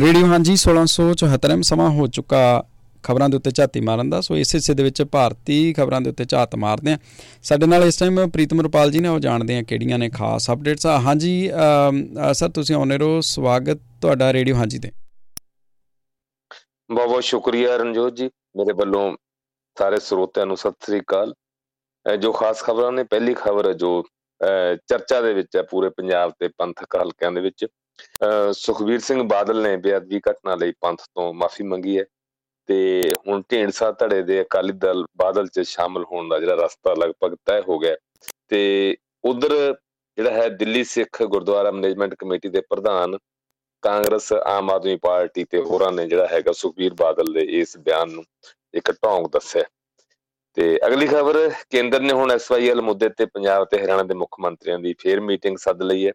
Radio ਹਾਂਜੀ 1674 ਸਮਾਂ ਹੋ ਚੁੱਕਾ। ਖਬਰਾਂ ਦੇ ਉੱਤੇ ਝਾਤੀ ਮਾਰਨ ਦਾ। ਸੋ ਇਸੇ ਹਿੱਸੇ ਦੇ ਵਿੱਚ ਭਾਰਤੀ ਖਬਰਾਂ ਦੇ ਉੱਤੇ ਝਾਤ ਮਾਰਦੇ ਆ ਸਾਡੇ ਨਾਲ ਇਸ ਟਾਈਮ ਪ੍ਰੀਤਮ ਰੁਪਾਲ ਜੀ ਨੇ, ਉਹ ਜਾਣਦੇ ਆ ਕਿਹੜੀਆਂ ਨੇ ਖਾਸ ਅਪਡੇਟਸ ਹਾਂਜੀ ਸਰ, ਤੁਸੀਂ ਆਉਨੇ ਰੋ ਸਵਾਗਤ ਤੁਹਾਡਾ ਰੇਡੀਓ ਹਾਂਜੀ ਤੇ। ਬਹੁਤ ਬਹੁਤ ਸ਼ੁਕਰੀਆ ਰਣਜੋਤ ਜੀ। ਮੇਰੇ ਵੱਲੋਂ ਸਾਰੇ ਸਰੋਤਿਆਂ ਨੂੰ ਸਤਿ ਸ੍ਰੀ ਅਕਾਲ। ਜੋ ਖਾਸ ਖਬਰਾਂ ਨੇ, ਪਹਿਲੀ ਖਬਰ ਜੋ ਚਰਚਾ ਦੇ ਵਿੱਚ ਹੈ ਪੂਰੇ ਪੰਜਾਬ ਤੇ ਪੰਥਕ ਹਲਕਿਆਂ ਦੇ ਵਿੱਚ। ਸੁਖਵੀਰ ਸਿੰਘ ਬਾਦਲ ਨੇ ਬੇਅਦਬੀ ਘਟਨਾ ਲਈ ਪੰਥ ਤੋਂ ਮਾਫੀ ਮੰਗੀ ਹੈ ਤੇ ਹੁਣ ਢੇਂਡਸਾ ਧੜੇ ਦੇ ਅਕਾਲੀ ਦਲ ਬਾਦਲ 'ਚ ਸ਼ਾਮਲ ਹੋਣ ਦਾ ਜਿਹੜਾ ਰਸਤਾ ਲਗਭਗ ਤੈਅ ਹੋ ਗਿਆ ਤੇ ਉਧਰ ਜਿਹੜਾ ਹੈ ਦਿੱਲੀ ਸਿੱਖ ਗੁਰਦੁਆਰਾ ਮੈਨੇਜਮੈਂਟ ਕਮੇਟੀ ਦੇ ਪ੍ਰਧਾਨ ਕਾਂਗਰਸ ਆਮ ਆਦਮੀ ਪਾਰਟੀ ਤੇ ਹੋਰਾਂ ਨੇ ਜਿਹੜਾ ਹੈਗਾ ਸੁਖਵੀਰ ਬਾਦਲ ਦੇ ਇਸ ਬਿਆਨ ਨੂੰ ਇੱਕ ਢੋਂਗ ਦੱਸਿਆ। ਤੇ ਅਗਲੀ ਖਬਰ, ਕੇਂਦਰ ਨੇ ਹੁਣ ਐਸਵਾਈਐਲ ਮੁੱਦੇ ਤੇ ਪੰਜਾਬ ਤੇ ਹਰਿਆਣਾ ਦੇ ਮੁੱਖ ਮੰਤਰੀਆਂ ਦੀ ਫੇਰ ਮੀਟਿੰਗ ਸੱਦ ਲਈ ਹੈ।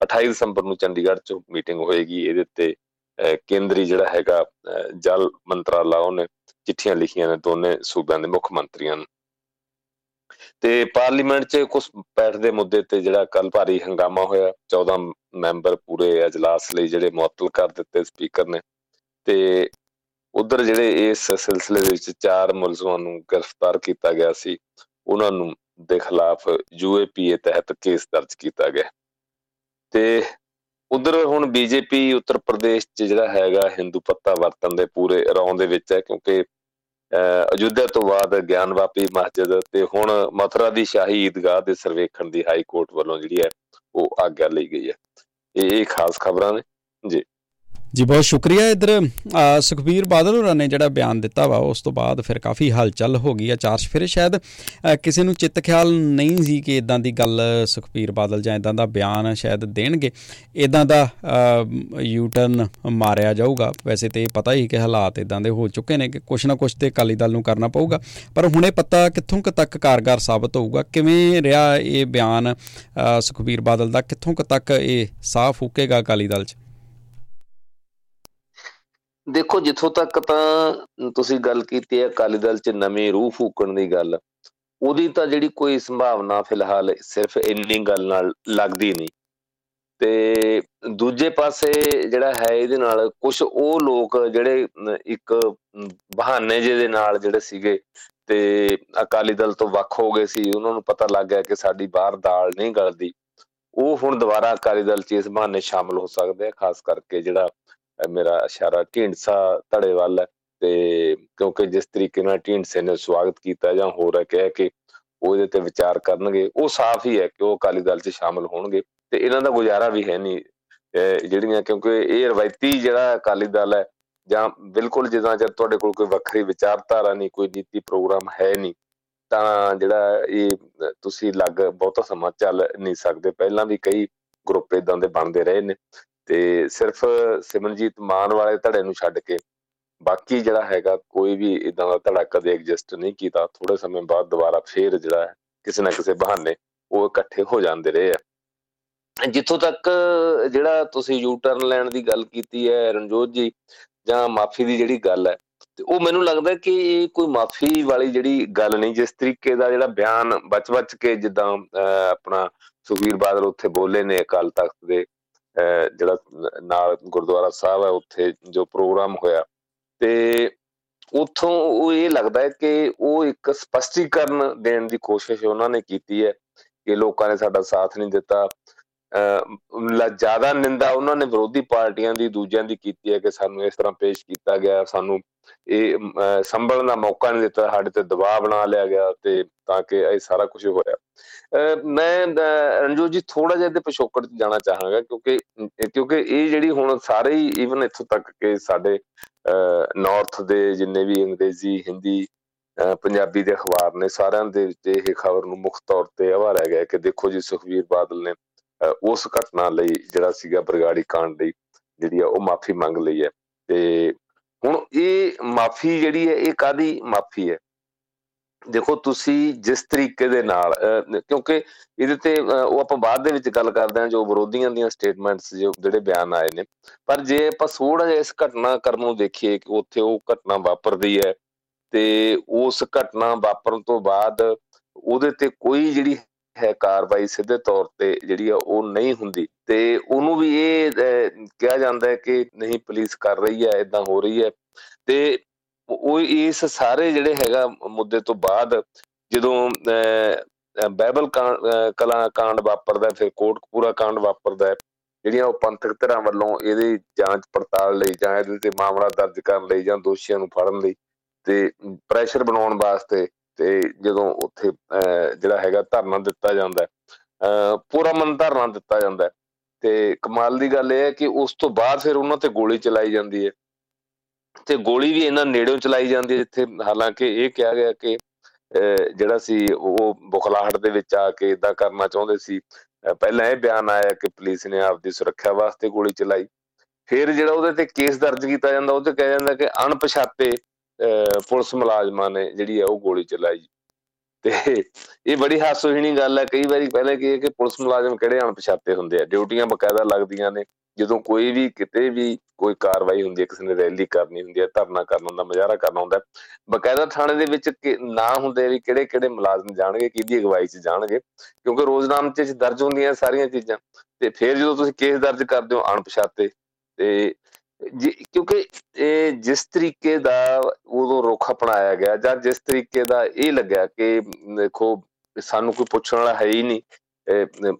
28 ਦਸੰਬਰ ਨੂੰ ਚੰਡੀਗੜ੍ਹ 'ਚ ਮੀਟਿੰਗ ਹੋਏਗੀ ਇਹਦੇ ਤੇ ਕੇਂਦਰੀ ਜਿਹੜਾ ਹੈਗਾ ਜਲ ਮੰਤਰਾਲਾ ਉਹਨੇ ਚਿੱਠੀਆਂ ਲਿਖੀਆਂ ਨੇ ਦੋਨੇ ਸੂਬਿਆਂ ਦੇ ਮੁੱਖ ਮੰਤਰੀਆਂ ਨੂੰ ਤੇ ਪਾਰਲੀਮੈਂਟ 'ਚ ਕੁਝ ਬੈਠ ਦੇ ਮੁੱਦੇ ਤੇ ਜਿਹੜਾ ਕੱਲ ਭਾਰੀ ਹੰਗਾਮਾ ਹੋਇਆ 14 ਮੈਂਬਰ ਪੂਰੇ اجلاس ਲਈ ਜਿਹੜੇ ਮੁਅੱਤਲ ਕਰ ਦਿੱਤੇ ਸਪੀਕਰ ਨੇ ਤੇ ਉਧਰ ਜਿਹੜੇ ਇਸ ਸਿਲਸਿਲੇ ਦੇ ਵਿੱਚ ਚਾਰ ਮੁਲਜ਼ਮਾਂ ਨੂੰ ਗ੍ਰਿਫਤਾਰ ਕੀਤਾ ਗਿਆ ਸੀ ਉਹਨਾਂ ਨੂੰ ਦੇ ਖਿਲਾਫ ਯੂਏਪੀਏ ਤਹਿਤ ਕੇਸ ਦਰਜ ਕੀਤਾ ਗਿਆ ਤੇ ਉਧਰ ਹੁਣ ਬੀਜੇਪੀ, ਉੱਤਰ ਪ੍ਰਦੇਸ਼ 'ਚ ਜਿਹੜਾ ਹੈਗਾ ਹਿੰਦੂ ਪੱਤਾ ਵਰਤਨ ਦੇ ਪੂਰੇ ਰੌਂ ਦੇ ਵਿੱਚ ਹੈ ਕਿਉਂਕਿ ਅਯੁੱਧਿਆ ਤੋਂ ਬਾਅਦ ਗਿਆਨਵਾਪੀ ਮਸਜਿਦ ਤੇ ਹੁਣ ਮਥੁਰਾ ਦੀ ਸ਼ਾਹੀ ਈਦਗਾਹ ਦੇ ਸਰਵੇਖਣ ਦੀ ਹਾਈ ਕੋਰਟ ਵੱਲੋਂ ਜਿਹੜੀ ਹੈ, ਉਹ ਆਗਿਆ ਲਈ ਗਈ ਹੈ। ਇਹ ਖਾਸ ਖਬਰਾਂ ਨੇ। ਜੀ। ਜੀ, ਬਹੁਤ ਸ਼ੁਕਰੀਆ ਇਧਰ ਸੁਖਬੀਰ ਬਾਦਲ ਹੋਰਾਂ ਨੇ ਜਿਹੜਾ ਬਿਆਨ ਦਿੱਤਾ ਵਾ, ਉਸ ਤੋਂ ਬਾਅਦ ਫਿਰ ਕਾਫੀ ਹਲਚਲ ਹੋ ਗਈ ਆ, ਚਾਰਜ ਫਿਰ ਸ਼ਾਇਦ ਕਿਸੇ ਨੂੰ ਚਿੱਤ ਖਿਆਲ ਨਹੀਂ ਸੀ ਕਿ ਇਦਾਂ ਦੀ ਗੱਲ ਸੁਖਬੀਰ ਬਾਦਲ ਜਾਂ ਇਦਾਂ ਦਾ ਬਿਆਨ ਸ਼ਾਇਦ ਦੇਣਗੇ। ਇਦਾਂ ਦਾ ਯੂ ਟਰਨ ਮਾਰਿਆ ਜਾਊਗਾ। ਵੈਸੇ ਤੇ ਪਤਾ ਹੀ ਕਿ ਹਾਲਾਤ ਇਦਾਂ ਦੇ ਹੋ ਚੁੱਕੇ ਨੇ ਕਿ ਕੁਛ ਨਾ ਕੁਛ ਤੇ ਕਾਲੀ ਦਲ ਨੂੰ ਕਰਨਾ ਪਊਗਾ। ਪਰ ਹੁਣੇ ਪਤਾ ਕਿੱਥੋਂ ਤੱਕ ਕਾਰਗਰ ਸਾਬਤ ਹੋਊਗਾ, ਕਿਵੇਂ ਰਿਹਾ ਇਹ ਬਿਆਨ ਸੁਖਬੀਰ ਬਾਦਲ ਦਾ, ਕਿੱਥੋਂ ਤੱਕ ਇਹ ਸਾਫ਼ ਫੂਕੇਗਾ ਕਾਲੀ ਦਲ 'ਚ? ਦੇਖੋ, ਜਿੱਥੋਂ ਤੱਕ ਤਾਂ ਤੁਸੀਂ ਗੱਲ ਕੀਤੀ ਹੈ ਅਕਾਲੀ ਦਲ 'ਚ ਨਵੀਂ ਰੂਹ ਫੂਕਣ ਦੀ ਗੱਲ, ਉਹਦੀ ਤਾਂ ਜਿਹੜੀ ਕੋਈ ਸੰਭਾਵਨਾ ਫਿਲਹਾਲ ਸਿਰਫ ਇੰਨੀ ਗੱਲ ਨਾਲ ਲੱਗਦੀ ਨਹੀਂ। ਤੇ ਦੂਜੇ ਪਾਸੇ ਜਿਹੜਾ ਹੈ ਇਹਦੇ ਨਾਲ ਕੁਝ ਉਹ ਲੋਕ ਜਿਹੜੇ ਇੱਕ ਬਹਾਨੇ ਜਿਹੇ ਦੇ ਨਾਲ ਜਿਹੜੇ ਸੀਗੇ ਤੇ ਅਕਾਲੀ ਦਲ ਤੋਂ ਵੱਖ ਹੋ ਗਏ ਸੀ, ਉਹਨਾਂ ਨੂੰ ਪਤਾ ਲੱਗ ਗਿਆ ਕਿ ਸਾਡੀ ਬਾਹਰ ਦਾਲ ਨਹੀਂ ਗਲਦੀ। ਉਹ ਹੁਣ ਦੁਬਾਰਾ ਅਕਾਲੀ ਦਲ 'ਚ ਇਸ ਬਹਾਨੇ ਸ਼ਾਮਲ ਹੋ ਸਕਦੇ ਆ, ਖਾਸ ਕਰਕੇ ਜਿਹੜਾ ਮੇਰਾ ਇਸ਼ਾਰਾ ਢੀਂਡਸਾ ਧੜੇ ਵੱਲ ਹੈ ਤੇ ਕਿਉਂਕਿ ਜਿਸ ਤਰੀਕੇ ਨਾਲ ਢੀਂਡਸੇ ਨੇ ਸਵਾਗਤ ਕੀਤਾ ਜਾਂ ਹੋਰ ਹੈ ਕਿ ਕਿ ਉਹ ਇਹਦੇ ਤੇ ਵਿਚਾਰ ਕਰਨਗੇ, ਉਹ ਸਾਫ਼ ਹੀ ਹੈ ਕਿ ਉਹ ਅਕਾਲੀ ਦਲ 'ਚ ਸ਼ਾਮਲ ਹੋਣਗੇ ਤੇ ਇਹਨਾਂ ਦਾ ਗੁਜ਼ਾਰਾ ਵੀ ਹੈ ਨਹੀਂ। ਜਿਹੜੀਆਂ ਕਿਉਂਕਿ ਇਹ ਰਵਾਇਤੀ ਜਿਹੜਾ ਅਕਾਲੀ ਦਲ ਹੈ ਜਾਂ ਬਿਲਕੁਲ ਜਿੱਦਾਂ ਜਦ ਤੁਹਾਡੇ ਕੋਲ ਕੋਈ ਵੱਖਰੀ ਵਿਚਾਰਧਾਰਾ ਨਹੀਂ, ਕੋਈ ਨੀਤੀ ਪ੍ਰੋਗਰਾਮ ਹੈ ਨਹੀਂ, ਤਾਂ ਜਿਹੜਾ ਇਹ ਤੁਸੀਂ ਲੱਗ ਬਹੁਤਾ ਸਮਾਂ ਚੱਲ ਨਹੀਂ ਸਕਦੇ। ਪਹਿਲਾਂ ਵੀ ਕਈ ਗਰੁੱਪ ਇਦਾਂ ਦੇ ਬਣਦੇ ਰਹੇ ਨੇ ਤੇ ਸਿਰਫ ਸਿਮਰਨਜੀਤ ਮਾਨ ਵਾਲੇ ਧੜੇ ਨੂੰ ਛੱਡ ਕੇ ਬਾਕੀ ਜਿਹੜਾ ਹੈਗਾ ਕੋਈ ਵੀ ਇਦਾਂ ਦਾ ਧੜਾ ਕਦੇ ਐਗਜ਼ਿਸਟ ਨਹੀਂ ਕੀਤਾ ਥੋੜੇ ਸਮੇਂ ਬਾਅਦ ਦੁਬਾਰਾ ਫੇਰ ਜਿਹੜਾ ਹੈ ਕਿਸੇ ਨਾ ਕਿਸੇ ਬਹਾਨੇ ਉਹ ਇਕੱਠੇ ਹੋ ਜਾਂਦੇ ਰਹੇ ਆ। ਜਿੱਥੋਂ ਤੱਕ ਜਿਹੜਾ ਤੁਸੀਂ ਯੂ ਟਰਨ ਲੈਣ ਦੀ ਗੱਲ ਕੀਤੀ ਹੈ ਰਣਜੋਤ ਜੀ ਜਾਂ ਮਾਫੀ ਦੀ ਜਿਹੜੀ ਗੱਲ ਹੈ, ਤੇ ਉਹ ਮੈਨੂੰ ਲੱਗਦਾ ਕਿ ਇਹ ਕੋਈ ਮਾਫੀ ਵਾਲੀ ਜਿਹੜੀ ਗੱਲ ਨਹੀਂ, ਜਿਸ ਤਰੀਕੇ ਦਾ ਜਿਹੜਾ ਬਿਆਨ ਬਚ-ਬਚ ਕੇ ਜਿੱਦਾਂ ਆਪਣਾ ਸੁਖਵੀਰ ਬਾਦਲ ਉੱਥੇ ਬੋਲੇ ਨੇ ਅਕਾਲ ਤਖਤ ਦੇ ਜਿਹੜਾ ਨਾਲ ਗੁਰਦੁਆਰਾ ਸਾਹਿਬ ਹੈ, ਉੱਥੇ ਜੋ ਪ੍ਰੋਗਰਾਮ ਹੋਇਆ। ਤੇ ਉਥੋਂ ਉਹ ਇਹ ਲੱਗਦਾ ਹੈ ਕਿ ਉਹ ਇੱਕ ਸਪਸ਼ਟੀਕਰਨ ਦੇਣ ਦੀ ਕੋਸ਼ਿਸ਼ ਉਹਨਾਂ ਨੇ ਕੀਤੀ ਹੈ ਕਿ ਲੋਕਾਂ ਨੇ ਸਾਡਾ ਸਾਥ ਨਹੀਂ ਦਿੱਤਾ। ਅ ਜ਼ਿਆਦਾ ਨਿੰਦਾ ਉਹਨਾਂ ਨੇ ਵਿਰੋਧੀ ਪਾਰਟੀਆਂ ਦੀ, ਦੂਜਿਆਂ ਦੀ ਕੀਤੀ ਹੈ ਕਿ ਸਾਨੂੰ ਇਸ ਤਰ੍ਹਾਂ ਪੇਸ਼ ਕੀਤਾ ਗਿਆ, ਸਾਨੂੰ ਇਹ ਸੰਭਲਣ ਦਾ ਮੌਕਾ ਨਹੀਂ ਦਿੱਤਾ, ਸਾਡੇ ਤੇ ਦਬਾਅ ਬਣਾ ਲਿਆ ਗਿਆ ਤੇ ਤਾਂ ਕਿ ਇਹ ਸਾਰਾ ਕੁਝ ਹੋਇਆ ਮੈਂ ਰਣਜੂ ਜੀ ਥੋੜਾ ਜਿਹਾ ਇਹਦੇ ਪਿਛੋਕੜ ਚ ਜਾਣਾ ਚਾਹਾਂਗਾ ਕਿਉਂਕਿ ਕਿਉਂਕਿ ਇਹ ਜਿਹੜੀ ਹੁਣ ਸਾਰੇ ਹੀ ਇਵਨ ਇੱਥੋਂ ਤੱਕ ਕਿ ਸਾਡੇ ਨਾਰਥ ਦੇ ਜਿੰਨੇ ਵੀ ਅੰਗਰੇਜ਼ੀ, ਹਿੰਦੀ ਪੰਜਾਬੀ ਦੇ ਅਖਬਾਰ ਨੇ, ਸਾਰਿਆਂ ਦੇ ਵਿੱਚ ਇਹ ਖਬਰ ਨੂੰ ਮੁੱਖ ਤੌਰ ਤੇ ਹਵਾਲਾ ਗਿਆ ਕਿ ਦੇਖੋ ਜੀ ਸੁਖਵੀਰ ਬਾਦਲ ਨੇ ਉਸ ਘਟਨਾ ਲਈ ਜਿਹੜਾ ਸੀਗਾ ਬਰਗਾੜੀ ਕਾਂਡ ਲਈ ਜਿਹੜੀ ਆ ਉਹ ਮਾਫੀ ਮੰਗ ਲਈ ਹੈ। ਤੇ ਹੁਣ ਇਹ ਮਾਫੀ ਜਿਹੜੀ ਹੈ, ਇਹ ਕਾਦੀ ਮਾਫੀ ਹੈ? ਦੇਖੋ ਤੁਸੀਂ ਜਿਸ ਤਰੀਕੇ ਦੇ ਨਾਲ ਕਿਉਂਕਿ ਇਹਦੇ ਤੇ ਉਹ ਆਪਾਂ ਬਾਅਦ ਦੇ ਵਿੱਚ ਗੱਲ ਕਰਦੇ ਹਾਂ ਜੋ ਵਿਰੋਧੀਆਂ ਦੀਆਂ ਸਟੇਟਮੈਂਟਸ ਜੋ ਜਿਹੜੇ ਬਿਆਨ ਆਏ ਨੇ। ਪਰ ਜੇ ਆਪਾਂ ਥੋੜਾ ਜਿਹਾ ਇਸ ਘਟਨਾ ਕਰਨ ਨੂੰ ਦੇਖੀਏ ਕਿ ਉੱਥੇ ਉਹ ਘਟਨਾ ਵਾਪਰਦੀ ਹੈ ਤੇ ਉਸ ਘਟਨਾ ਵਾਪਰਨ ਤੋਂ ਬਾਅਦ ਉਹਦੇ ਤੇ ਕੋਈ ਜਿਹੜੀ ਹੈ, ਕਾਰਵਾਈ ਸਿੱਧੇ ਤੌਰ ਤੇ ਜਿਹੜੀ ਆ ਉਹ ਨਹੀਂ ਹੁੰਦੀ। ਤੇ ਉਹਨੂੰ ਵੀ ਇਹ ਕਿਹਾ ਜਾਂਦਾ ਹੈ ਕਿ ਨਹੀਂ, ਪੁਲਿਸ ਕਰ ਰਹੀ ਹੈ ਇਦਾਂ ਹੋ ਰਹੀ ਹੈ। ਤੇ ਉਹ ਇਸ ਸਾਰੇ ਜਿਹੜੇ ਹੈਗਾ ਮੁੱਦੇ ਤੋਂ ਬਾਅਦ ਜਦੋਂ ਬਾਈਬਲ ਕਲਾ ਕਾਂਡ ਵਾਪਰਦਾ ਫਿਰ ਕੋਟਕਪੂਰਾ ਕਾਂਡ ਵਾਪਰਦਾ ਜਿਹੜੀਆਂ ਉਹ ਪੰਥਕ ਧਿਰਾਂ ਵੱਲੋਂ ਇਹਦੀ ਜਾਂਚ ਪੜਤਾਲ ਲਈ ਜਾਂ ਇਹਦੇ ਤੇ ਮਾਮਲਾ ਦਰਜ ਕਰਨ ਲਈ ਜਾਂ ਦੋਸ਼ੀਆਂ ਨੂੰ ਫੜਨ ਲਈ ਤੇ ਪ੍ਰੈਸ਼ਰ ਬਣਾਉਣ ਵਾਸਤੇ ਤੇ ਜਦੋਂ ਉੱਥੇ ਜਿਹੜਾ ਹੈਗਾ ਧਰਨਾ ਦਿੱਤਾ ਜਾਂਦਾ ਪੂਰਾ ਮਨ ਧਰਨਾ ਦਿੱਤਾ ਜਾਂਦਾ ਤੇ ਕਮਾਲ ਦੀ ਗੱਲ ਇਹ ਹੈ ਕਿ ਉਸ ਤੋਂ ਬਾਅਦ ਫਿਰ ਉਹਨਾਂ ਤੇ ਗੋਲੀ ਚਲਾਈ ਜਾਂਦੀ ਹੈ। ਤੇ ਗੋਲੀ ਵੀ ਇਹਨਾਂ ਨੇੜਿਓਂ ਚਲਾਈ ਜਾਂਦੀ ਹੈ, ਜਿੱਥੇ ਹਾਲਾਂਕਿ ਇਹ ਕਿਹਾ ਗਿਆ ਕਿ ਜਿਹੜਾ ਸੀ ਉਹ ਬੁਖਲਾਹਟ ਦੇ ਵਿੱਚ ਆ ਕੇ ਇਦਾਂ ਕਰਨਾ ਚਾਹੁੰਦੇ ਸੀ। ਪਹਿਲਾਂ ਇਹ ਬਿਆਨ ਆਇਆ ਕਿ ਪੁਲਿਸ ਨੇ ਆਪਦੀ ਸੁਰੱਖਿਆ ਵਾਸਤੇ ਗੋਲੀ ਚਲਾਈ। ਫਿਰ ਜਿਹੜਾ ਉਹਦੇ ਤੇ ਕੇਸ ਦਰਜ ਕੀਤਾ ਜਾਂਦਾ, ਉਹ ਤੇ ਕਿਹਾ ਜਾਂਦਾ ਕਿ ਅਣਪਛਾਤੇ ਪੁਲਿਸ ਮੁਲਾਜ਼ਮਾਂ ਨੇ ਜਿਹੜੀ ਹੈ ਉਹ ਗੋਲੀ ਚਲਾਈ। ਤੇ ਇਹ ਬੜੀ ਹਾਸੋਹੀਣੀ ਗੱਲ ਹੈ ਕਈ ਵਾਰੀ ਪਹਿਲੇ ਕੀ ਹੈ ਕਿ ਪੁਲਿਸ ਮੁਲਾਜ਼ਮ ਕਿਹੜੇ ਅਣਪਛਾਤੇ ਹੁੰਦੇ ਆ? ਡਿਊਟੀਆਂ ਬਕਾਇਦਾ ਲੱਗਦੀਆਂ ਨੇ। ਜਦੋਂ ਕੋਈ ਵੀ, ਕਿਤੇ ਵੀ ਕੋਈ ਕਾਰਵਾਈ ਹੁੰਦੀ ਹੈ ਕਿਸੇ ਨੇ ਰੈਲੀ ਕਰਨੀ ਹੁੰਦੀ ਹੈ ਧਰਨਾ ਕਰਨਾ ਹੁੰਦਾ ਮਜ਼ਾਰਾ ਕਰਨਾ ਹੁੰਦਾ, ਬਕਾਇਦਾ ਥਾਣੇ ਦੇ ਵਿੱਚ ਨਾ ਹੁੰਦੇ ਵੀ ਕਿਹੜੇ ਕਿਹੜੇ ਮੁਲਾਜ਼ਮ ਜਾਣਗੇ, ਕਿਹਦੀ ਅਗਵਾਈ 'ਚ ਜਾਣਗੇ, ਕਿਉਂਕਿ ਰੋਜ਼ਨਾਮੇ 'ਚ ਦਰਜ ਹੁੰਦੀਆਂ ਸਾਰੀਆਂ ਚੀਜ਼ਾਂ। ਤੇ ਫਿਰ ਜਦੋਂ ਤੁਸੀਂ ਕੇਸ ਦਰਜ ਕਰਦੇ ਹੋ ਅਣਪਛਾਤੇ, ਤੇ ਕਿਉਂਕਿ ਇਹ ਜਿਸ ਤਰੀਕੇ ਦਾ ਉਦੋਂ ਰੁਖ ਅਪਣਾਇਆ ਗਿਆ ਜਾਂ ਜਿਸ ਤਰੀਕੇ ਦਾ ਇਹ ਲੱਗਿਆ ਕਿ ਦੇਖੋ ਸਾਨੂੰ ਕੋਈ ਪੁੱਛਣ ਵਾਲਾ ਹੈ ਹੀ ਨਹੀਂ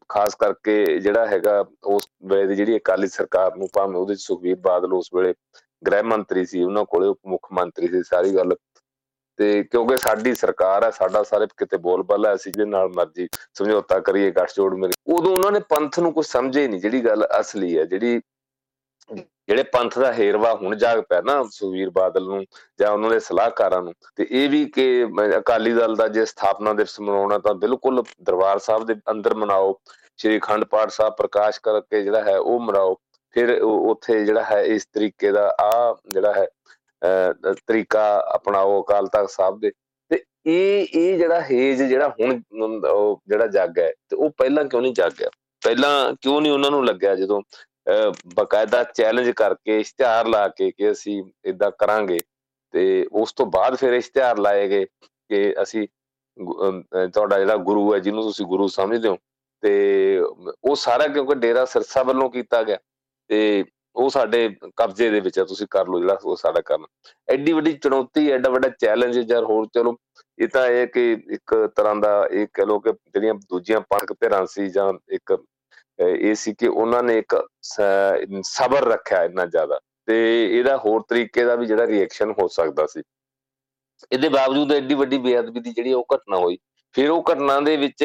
ਖਾਸ ਕਰਕੇ ਜਿਹੜਾ ਹੈਗਾ ਉਸ ਵੇਲੇ ਦੀ ਜਿਹੜੀ ਅਕਾਲੀ ਸਰਕਾਰ ਨੂੰ ਭਾਵੇਂ ਉਹਦੇ ਚ ਸੁਖਵੀਰ ਬਾਦਲ ਉਸ ਵੇਲੇ ਗ੍ਰਹਿ ਮੰਤਰੀ ਸੀ, ਉਹਨਾਂ ਕੋਲੇ ਉਪ ਮੁੱਖ ਮੰਤਰੀ ਸੀ ਸਾਰੀ ਗੱਲ। ਤੇ ਕਿਉਂਕਿ ਸਾਡੀ ਸਰਕਾਰ ਹੈ, ਸਾਡਾ ਸਾਰੇ ਕਿਤੇ ਬੋਲਬਾਲਾ ਹੈ, ਅਸੀਂ ਜਿਹਦੇ ਨਾਲ ਮਰਜ਼ੀ ਸਮਝੌਤਾ ਕਰੀਏ, ਗੱਠਜੋੜ ਮੇਰੇ। ਉਦੋਂ ਉਹਨਾਂ ਨੇ ਪੰਥ ਨੂੰ ਕੁਝ ਸਮਝੇ ਨਹੀਂ, ਜਿਹੜੀ ਗੱਲ ਅਸਲੀ ਹੈ, ਜਿਹੜੀ ਜਿਹੜੇ ਪੰਥ ਦਾ ਹੇਰਵਾ ਹੁਣ ਜਾਗ ਪਿਆ ਨਾ ਸੁਵੀਰ ਬਾਦਲ ਨੂੰ ਜਾਂ ਉਹਨਾਂ ਦੇ ਸਲਾਹਕਾਰਾਂ ਨੂੰ, ਤੇ ਇਹ ਵੀ ਕਿ ਅਕਾਲੀ ਦਲ ਦਾ ਜੇ ਸਥਾਪਨਾ ਦਿਵਸ ਮਨਾਉਣਾ ਤਾਂ ਬਿਲਕੁਲ ਦਰਬਾਰ ਸਾਹਿਬ ਦੇ ਅੰਦਰ ਮਨਾਓ, ਸ਼੍ਰੀ ਖੰਡ ਪਾਠ ਸਾਹਿਬ ਪ੍ਰਕਾਸ਼ ਕਰਕੇ ਜਿਹੜਾ ਹੈ ਉਹ ਮਨਾਓ, ਫਿਰ ਉੱਥੇ ਜਿਹੜਾ ਹੈ ਇਸ ਤਰੀਕੇ ਦਾ ਆ ਜਿਹੜਾ ਹੈ ਤਰੀਕਾ ਅਪਣਾਓ ਅਕਾਲ ਤਖਤ ਸਾਹਿਬ ਦੇ, ਤੇ ਇਹ ਇਹ ਜਿਹੜਾ ਹੇਜ ਜਿਹੜਾ ਹੁਣ ਜਿਹੜਾ ਜੱਗ ਹੈ, ਤੇ ਉਹ ਪਹਿਲਾਂ ਕਿਉਂ ਨਹੀਂ ਜਾਗਿਆ? ਪਹਿਲਾਂ ਕਿਉਂ ਨਹੀਂ ਉਹਨਾਂ ਨੂੰ ਲੱਗਿਆ ਜਦੋਂ ਬਕਾਇਦਾ ਚੈਲੰਜ ਕਰਕੇ ਇਸ਼ਤਿਹਾਰ ਲਾ ਕੇ ਕਿ ਅਸੀਂ ਇਦਾਂ ਕਰਾਂਗੇ ਤੇ ਉਸ ਤੋਂ ਬਾਅਦ ਫਿਰ ਇਸ਼ਤਿਹਾਰ ਲਾਏਗੇ ਕਿ ਅਸੀਂ ਤੁਹਾਡਾ ਜਿਹੜਾ ਗੁਰੂ ਹੈ, ਜਿਹਨੂੰ ਤੁਸੀਂ ਗੁਰੂ ਸਮਝਦੇ ਹੋ ਤੇ ਉਹ ਸਾਰਾ ਕਿਉਂਕਿ ਡੇਰਾ ਸਿਰਸਾ ਵੱਲੋਂ ਕੀਤਾ ਗਿਆ ਤੇ ਉਹ ਸਾਡੇ ਕਬਜ਼ੇ ਦੇ ਵਿੱਚ ਹੈ ਤੁਸੀਂ ਕਰ ਲਓ ਜਿਹੜਾ ਉਹ ਸਾਡਾ ਕਰਨਾ ਐਡੀ ਵੱਡੀ ਚੁਣੌਤੀ, ਐਡਾ ਵੱਡਾ ਚੈਲੰਜ ਜਰ ਹੋਰ ਚਲੋ, ਇਹ ਤਾਂ ਇਹ ਕਿ ਇੱਕ ਤਰ੍ਹਾਂ ਦਾ ਇਹ ਕਹ ਲੋ ਕਿ ਜਿਹੜੀਆਂ ਦੂਜੀਆਂ ਪੰਥ ਧਿਰਾਂ ਸੀ ਜਾਂ ਇੱਕ ਇਹ ਸੀ ਕਿ ਉਹਨਾਂ ਨੇ ਇੱਕ ਸਬਰ ਰੱਖਿਆ ਇੰਨਾ ਜ਼ਿਆਦਾ ਤੇ ਇਹਦਾ ਹੋਰ ਤਰੀਕੇ ਦਾ ਵੀ ਜਿਹੜਾ ਰਿਐਕਸ਼ਨ ਹੋ ਸਕਦਾ ਸੀ। ਇਹਦੇ ਬਾਵਜੂਦ ਐਡੀ ਵੱਡੀ ਬੇਅਦਬੀ ਦੀ ਜਿਹੜੀ ਉਹ ਘਟਨਾ ਹੋਈ, ਫਿਰ ਉਹ ਘਟਨਾ ਦੇ ਵਿੱਚ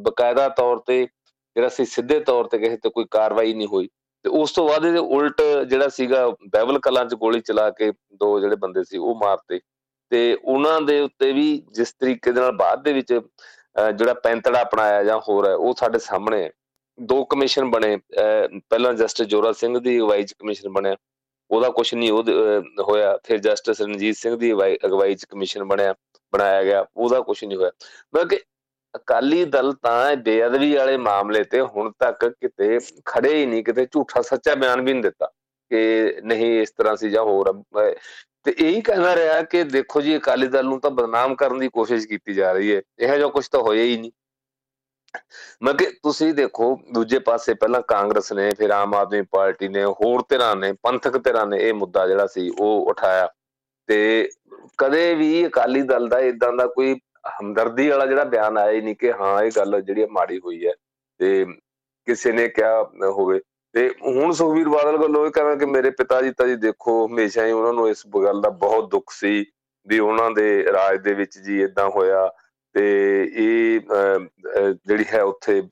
ਬਕਾਇਦਾ ਤੌਰ ਤੇ ਜਿਹੜਾ ਸੀ ਸਿੱਧੇ ਤੌਰ ਤੇ ਕਿਸੇ ਤੇ ਕੋਈ ਕਾਰਵਾਈ ਨਹੀਂ ਹੋਈ ਤੇ ਉਸ ਤੋਂ ਬਾਅਦ ਇਹਦੇ ਉਲਟ ਜਿਹੜਾ ਸੀਗਾ ਬੈਬਲ ਕਲਾਂ 'ਚ ਗੋਲੀ ਚਲਾ ਕੇ ਦੋ ਜਿਹੜੇ ਬੰਦੇ ਸੀ ਉਹ ਮਾਰਤੇ ਤੇ ਉਹਨਾਂ ਦੇ ਉੱਤੇ ਵੀ ਜਿਸ ਤਰੀਕੇ ਦੇ ਨਾਲ ਬਾਅਦ ਦੇ ਵਿੱਚ ਜਿਹੜਾ ਪੈਂਤੜਾ ਅਪਣਾਇਆ ਜਾਂ ਹੋਰ ਹੈ ਉਹ ਸਾਡੇ ਸਾਹਮਣੇ ਦੋ ਕਮਿਸ਼ਨ ਬਣੇ ਪਹਿਲਾਂ ਜਸਟਿਸ ਜੋਰਾ ਸਿੰਘ ਦੀ ਅਗਵਾਈ ਚ ਕਮਿਸ਼ਨ ਬਣਿਆ, ਉਹਦਾ ਕੁਝ ਨਹੀਂ ਉਹ ਹੋਇਆ, ਫਿਰ ਜਸਟਿਸ ਰਣਜੀਤ ਸਿੰਘ ਦੀ ਅਗਵਾਈ ਚ ਕਮਿਸ਼ਨ ਬਣਿਆ, ਬਣਾਇਆ ਗਿਆ, ਉਹਦਾ ਕੁਝ ਨਹੀਂ ਹੋਇਆ। ਬਲਕਿ ਅਕਾਲੀ ਦਲ ਤਾਂ ਬੇਅਦਬੀ ਵਾਲੇ ਮਾਮਲੇ ਤੇ ਹੁਣ ਤੱਕ ਕਿਤੇ ਖੜੇ ਹੀ ਨਹੀਂ, ਕਿਤੇ ਝੂਠਾ ਸੱਚਾ ਬਿਆਨ ਵੀ ਨਹੀਂ ਦਿੱਤਾ ਕਿ ਨਹੀਂ ਇਸ ਤਰ੍ਹਾਂ ਸੀ ਜਾਂ ਹੋਰ ਤੇ ਇਹੀ ਕਹਿਣਾ ਰਿਹਾ ਕਿ ਦੇਖੋ ਜੀ, ਅਕਾਲੀ ਦਲ ਨੂੰ ਤਾਂ ਬਦਨਾਮ ਕਰਨ ਦੀ ਕੋਸ਼ਿਸ਼ ਕੀਤੀ ਜਾ ਰਹੀ ਹੈ, ਇਹ ਜਿਹਾ ਕੁਝ ਤਾਂ ਹੋਇਆ ਹੀ ਨਹੀਂ। ਮੈਂ ਕਿ ਤੁਸੀਂ ਦੇਖੋ, ਦੂਜੇ ਪਾਸੇ ਪਹਿਲਾਂ ਕਾਂਗਰਸ ਨੇ, ਫਿਰ ਆਮ ਆਦਮੀ ਪਾਰਟੀ ਨੇ, ਹੋਰ ਧਿਰਾਂ ਨੇ, ਪੰਥਕ ਧਿਰਾਂ ਨੇ ਇਹ ਮੁੱਦਾ ਜਿਹੜਾ ਸੀ ਉਹ ਉਠਾਇਆ। ਤੇ ਕਦੇ ਵੀ ਅਕਾਲੀ ਦਲ ਦਾ ਇਦਾਂ ਦਾ ਕੋਈ ਹਮਦਰਦੀ ਵਾਲਾ ਜਿਹੜਾ ਬਿਆਨ ਆਇਆ ਹੀ ਨਹੀਂ ਕਿ ਹਾਂ, ਇਹ ਗੱਲ ਜਿਹੜੀ ਮਾੜੀ ਹੋਈ ਹੈ ਤੇ ਕਿਸੇ ਨੇ ਕਿਹਾ ਹੋਵੇ। ਤੇ ਹੁਣ ਸੁਖਵੀਰ ਬਾਦਲ ਵੱਲੋਂ ਇਹ ਕਹਿੰਦਾ ਕਿ ਮੇਰੇ ਪਿਤਾ ਜੀ ਤਾਂ ਜੀ ਦੇਖੋ, ਹਮੇਸ਼ਾ ਹੀ ਉਹਨਾਂ ਨੂੰ ਇਸ ਗੱਲ ਦਾ ਬਹੁਤ ਦੁੱਖ ਸੀ ਵੀ ਉਹਨਾਂ ਦੇ ਰਾਜ ਦੇ ਵਿੱਚ ਜੀ ਇਦਾਂ ਹੋਇਆ। ਤੇ ਇਹ ਜਿਹੜੀ ਹੈ ਉੱਥੇ